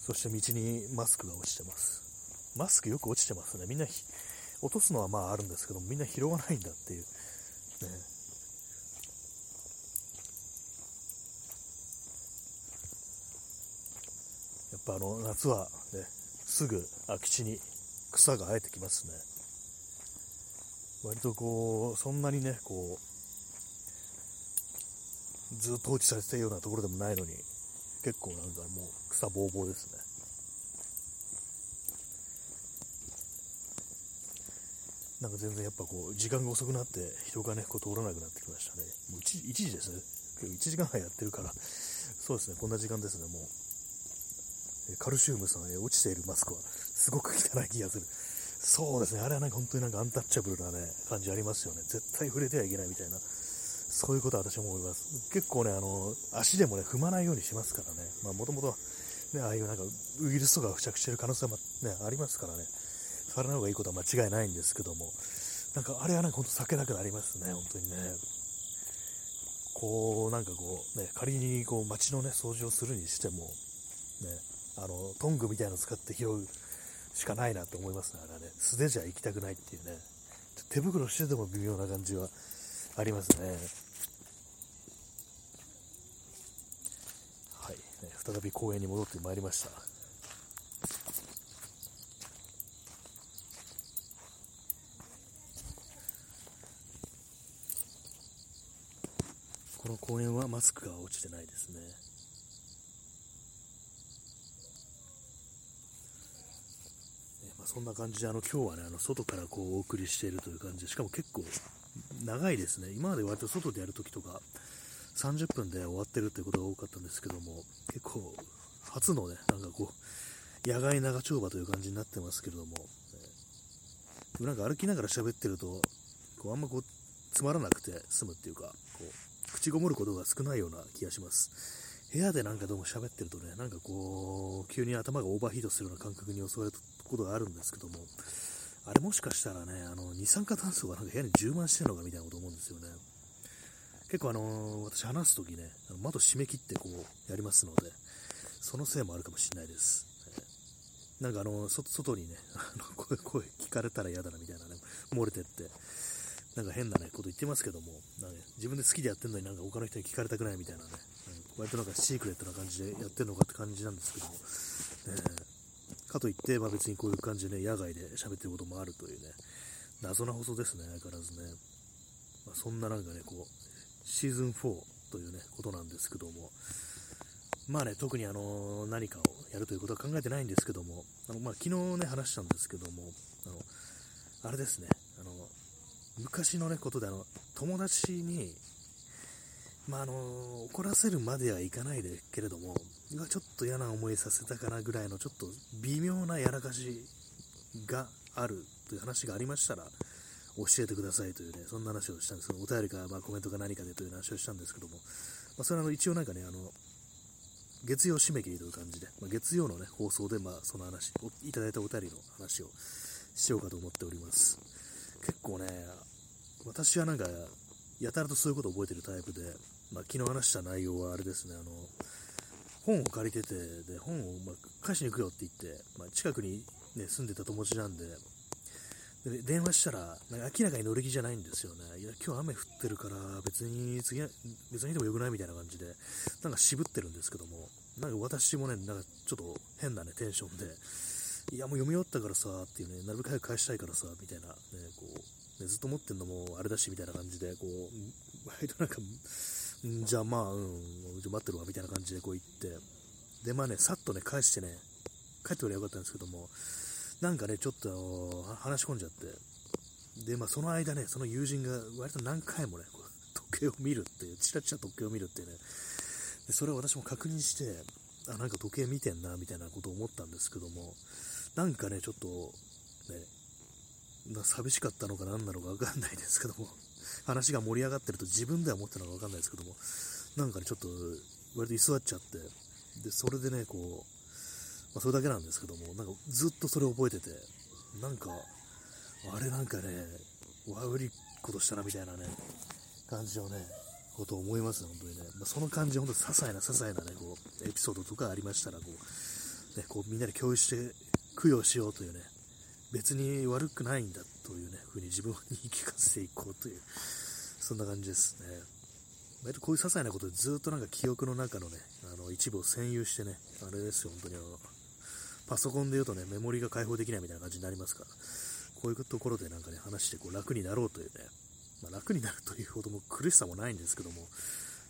そして道にマスクが落ちてます。マスクよく落ちてますね。みんな落とすのはまああるんですけどみんな拾わないんだっていう。ね。やっぱあの夏はね、すぐ空き地に草が生えてきますね。割とこう、そんなにね、こう、ずっと放置されてるようなところでもないのに、結構なんかもう草ぼうぼうですね。なんか全然やっぱこう、時間が遅くなって、人がね、こう通らなくなってきましたね。もう 1, 1時ですね。今日1時間半やってるから、そうですね、こんな時間ですね、もう。カルシウムさんへ落ちているマスクは、すごく汚い気がする。そうですね、あれはなんか本当になんかアンタッチャブルなね、感じありますよね。絶対触れてはいけないみたいな。そういうことは私も思います。結構ね、あの、足でもね、踏まないようにしますからね。まあ、もともと、ね、ああいうなんか、ウイルスとか付着してる可能性もね、ありますからね。されない方がいいことは間違いないんですけども、なんかあれはなんか本当避けたくなりますね、本当にね。こう、なんかこう、ね、仮にこう街のね、掃除をするにしても、ね、あの、トングみたいなの使って拾うしかないなと思いますね、あれはね。素手じゃ行きたくないっていうね。手袋してても微妙な感じはありますね。はい、ね、再び公園に戻ってまいりました。この公園はマスクが落ちてないですね。まあ、そんな感じで、あの今日はね、あの外からこうお送りしているという感じで、しかも結構長いですね。今まで割と外でやるときとか、30分で終わってるってことが多かったんですけども、結構、初のね、なんかこう、野外長丁場という感じになってますけれども、えー、なんか歩きながら喋ってると、こうあんまこう、つまらなくて済むっていうか、こう、口ごもることが少ないような気がします。部屋でなんかどうも喋ってるとね、なんかこう、急に頭がオーバーヒートするような感覚に襲われることがあるんですけども、あれもしかしたらね、あの、二酸化炭素がなんか部屋に充満してるのかみたいなこと思うんですよね。結構あの、私話すときね、窓閉め切ってこうやりますので、そのせいもあるかもしれないです。なんかあの、外にね、あの、声聞かれたら嫌だなみたいなね、漏れてって、なんか変なね、こと言ってますけども、なんか自分で好きでやってるのになんか他の人に聞かれたくないみたいなね、割となんかシークレットな感じでやってるのかって感じなんですけども、え、かといって、まあ、別にこういう感じでね、野外で喋ってることもあるというね、謎な放送ですね、相変わらずね。まあ、そんななんかね、こう、シーズン4というね、ことなんですけども、まあね、特にあの、何かをやるということは考えてないんですけども、あの、まあ、昨日ね、話したんですけども、あの、あれですね、昔のね、ことであの、友達に、まあ、あの、怒らせるまではいかないでけれども、ちょっと嫌な思いさせたかなぐらいの、ちょっと微妙なやらかしがあるという話がありましたら、教えてくださいというね、そんな話をしたんですけど、お便りか、まあ、コメントか何かでという話をしたんですけども、まあ、それはあの一応なんかね、あの、月曜締め切りという感じで、まあ、月曜のね、放送で、まあ、その話、いただいたお便りの話をしようかと思っております。結構ね、私はなんか、やたらとそういうことを覚えてるタイプで、まあ、昨日話した内容はあれですね、あの、本を借りてて、で、本を、ま返しに行くよって言って、まあ、近くにね、住んでた友達なんで、で電話したら、なんか明らかに乗り気じゃないんですよね。いや、今日雨降ってるから、別に次、別にでもよくないみたいな感じで、なんか渋ってるんですけども、なんか私もね、なんかちょっと変なね、テンションで、いや、もう読み終わったからさ、っていうね、なるべく早く返したいからさ、みたいな、ね、こう、ね、ずっと持ってんのもあれだし、みたいな感じで、こう、割となんか、んじゃあまあ、うん、じゃ待ってるわ、みたいな感じでこう言って、で、まあね、さっとね、返してね、帰ってくればよかったんですけども、なんかね、ちょっと話し込んじゃって、で、まあその間ね、その友人が割と何回もね、こう時計を見るっていう、チラチラ時計を見るっていうね、でそれを私も確認して、あ、なんか時計見てんな、みたいなことを思ったんですけども、なんかね、ちょっと、ね、寂しかったのか何なのかわかんないですけども、(laughs) 話が盛り上がってると自分では思ってるのかわかんないですけども、なんかね、ちょっと、割と居座っちゃって、で、それでね、こう、まあ、それだけなんですけども、なんかずっとそれを覚えてて、なんか、あれなんかね、悪いことしたなみたいなね、感じのね、ことを思いますね、本当にね。まあ、その感じ、本当に些細な些細なね、こう、エピソードとかありましたら、こう、ね、こうみんなで共有して供養しようというね、別に悪くないんだというね、風に自分に言い聞かせていこうという、そんな感じですね。割とこういう些細なことでずっとなんか記憶の中のね、あの一部を占有してね、あれですよ、本当にあの、パソコンで言うとね、メモリが開放できないみたいな感じになりますから、こういうところでなんかね、話してこう楽になろうというね、まあ、楽になるというほども苦しさもないんですけども、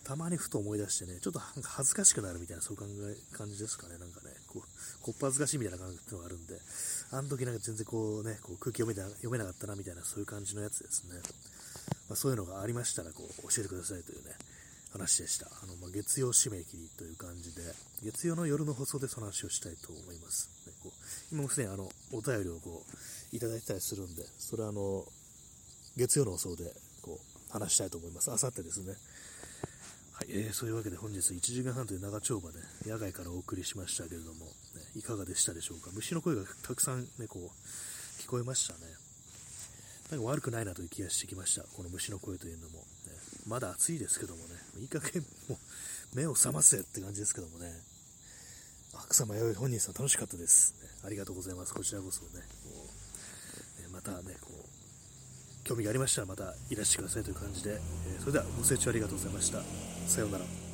たまにふと思い出してね、ちょっと恥ずかしくなるみたいな、そう考え感じですかね、なんかね、こう、こっぱずかしいみたいな感じっていうのがあるんで、あの時なんか全然こうね、こう空気読めな読めなかったなみたいな、そういう感じのやつですね。まあ、そういうのがありましたら、こう、教えてくださいというね、話でした。あの、まあ、月曜締め切りという感じで、月曜の夜の放送でその話をしたいと思います。ね、こう今もすでにあの、お便りをこう、いただいたりするんで、それはあの、月曜の放送で、こう、話したいと思います。あさってですね。はい、えー、そういうわけで本日1時間半という長丁場で、野外からお送りしましたけれども、ね、いかがでしたでしょうか？虫の声がたくさんね、こう、聞こえましたね。なんか悪くないなという気がしてきました。この虫の声というのも。ね、まだ暑いですけどもね、いい加減もう目を覚ませって感じですけどもね。草間弥生本人さん楽しかったです、ね。ありがとうございます。こちらこそね。こうねまたね、こう、興味がありましたらまたいらしてくださいという感じで、え、それではご清聴ありがとうございました。さようなら。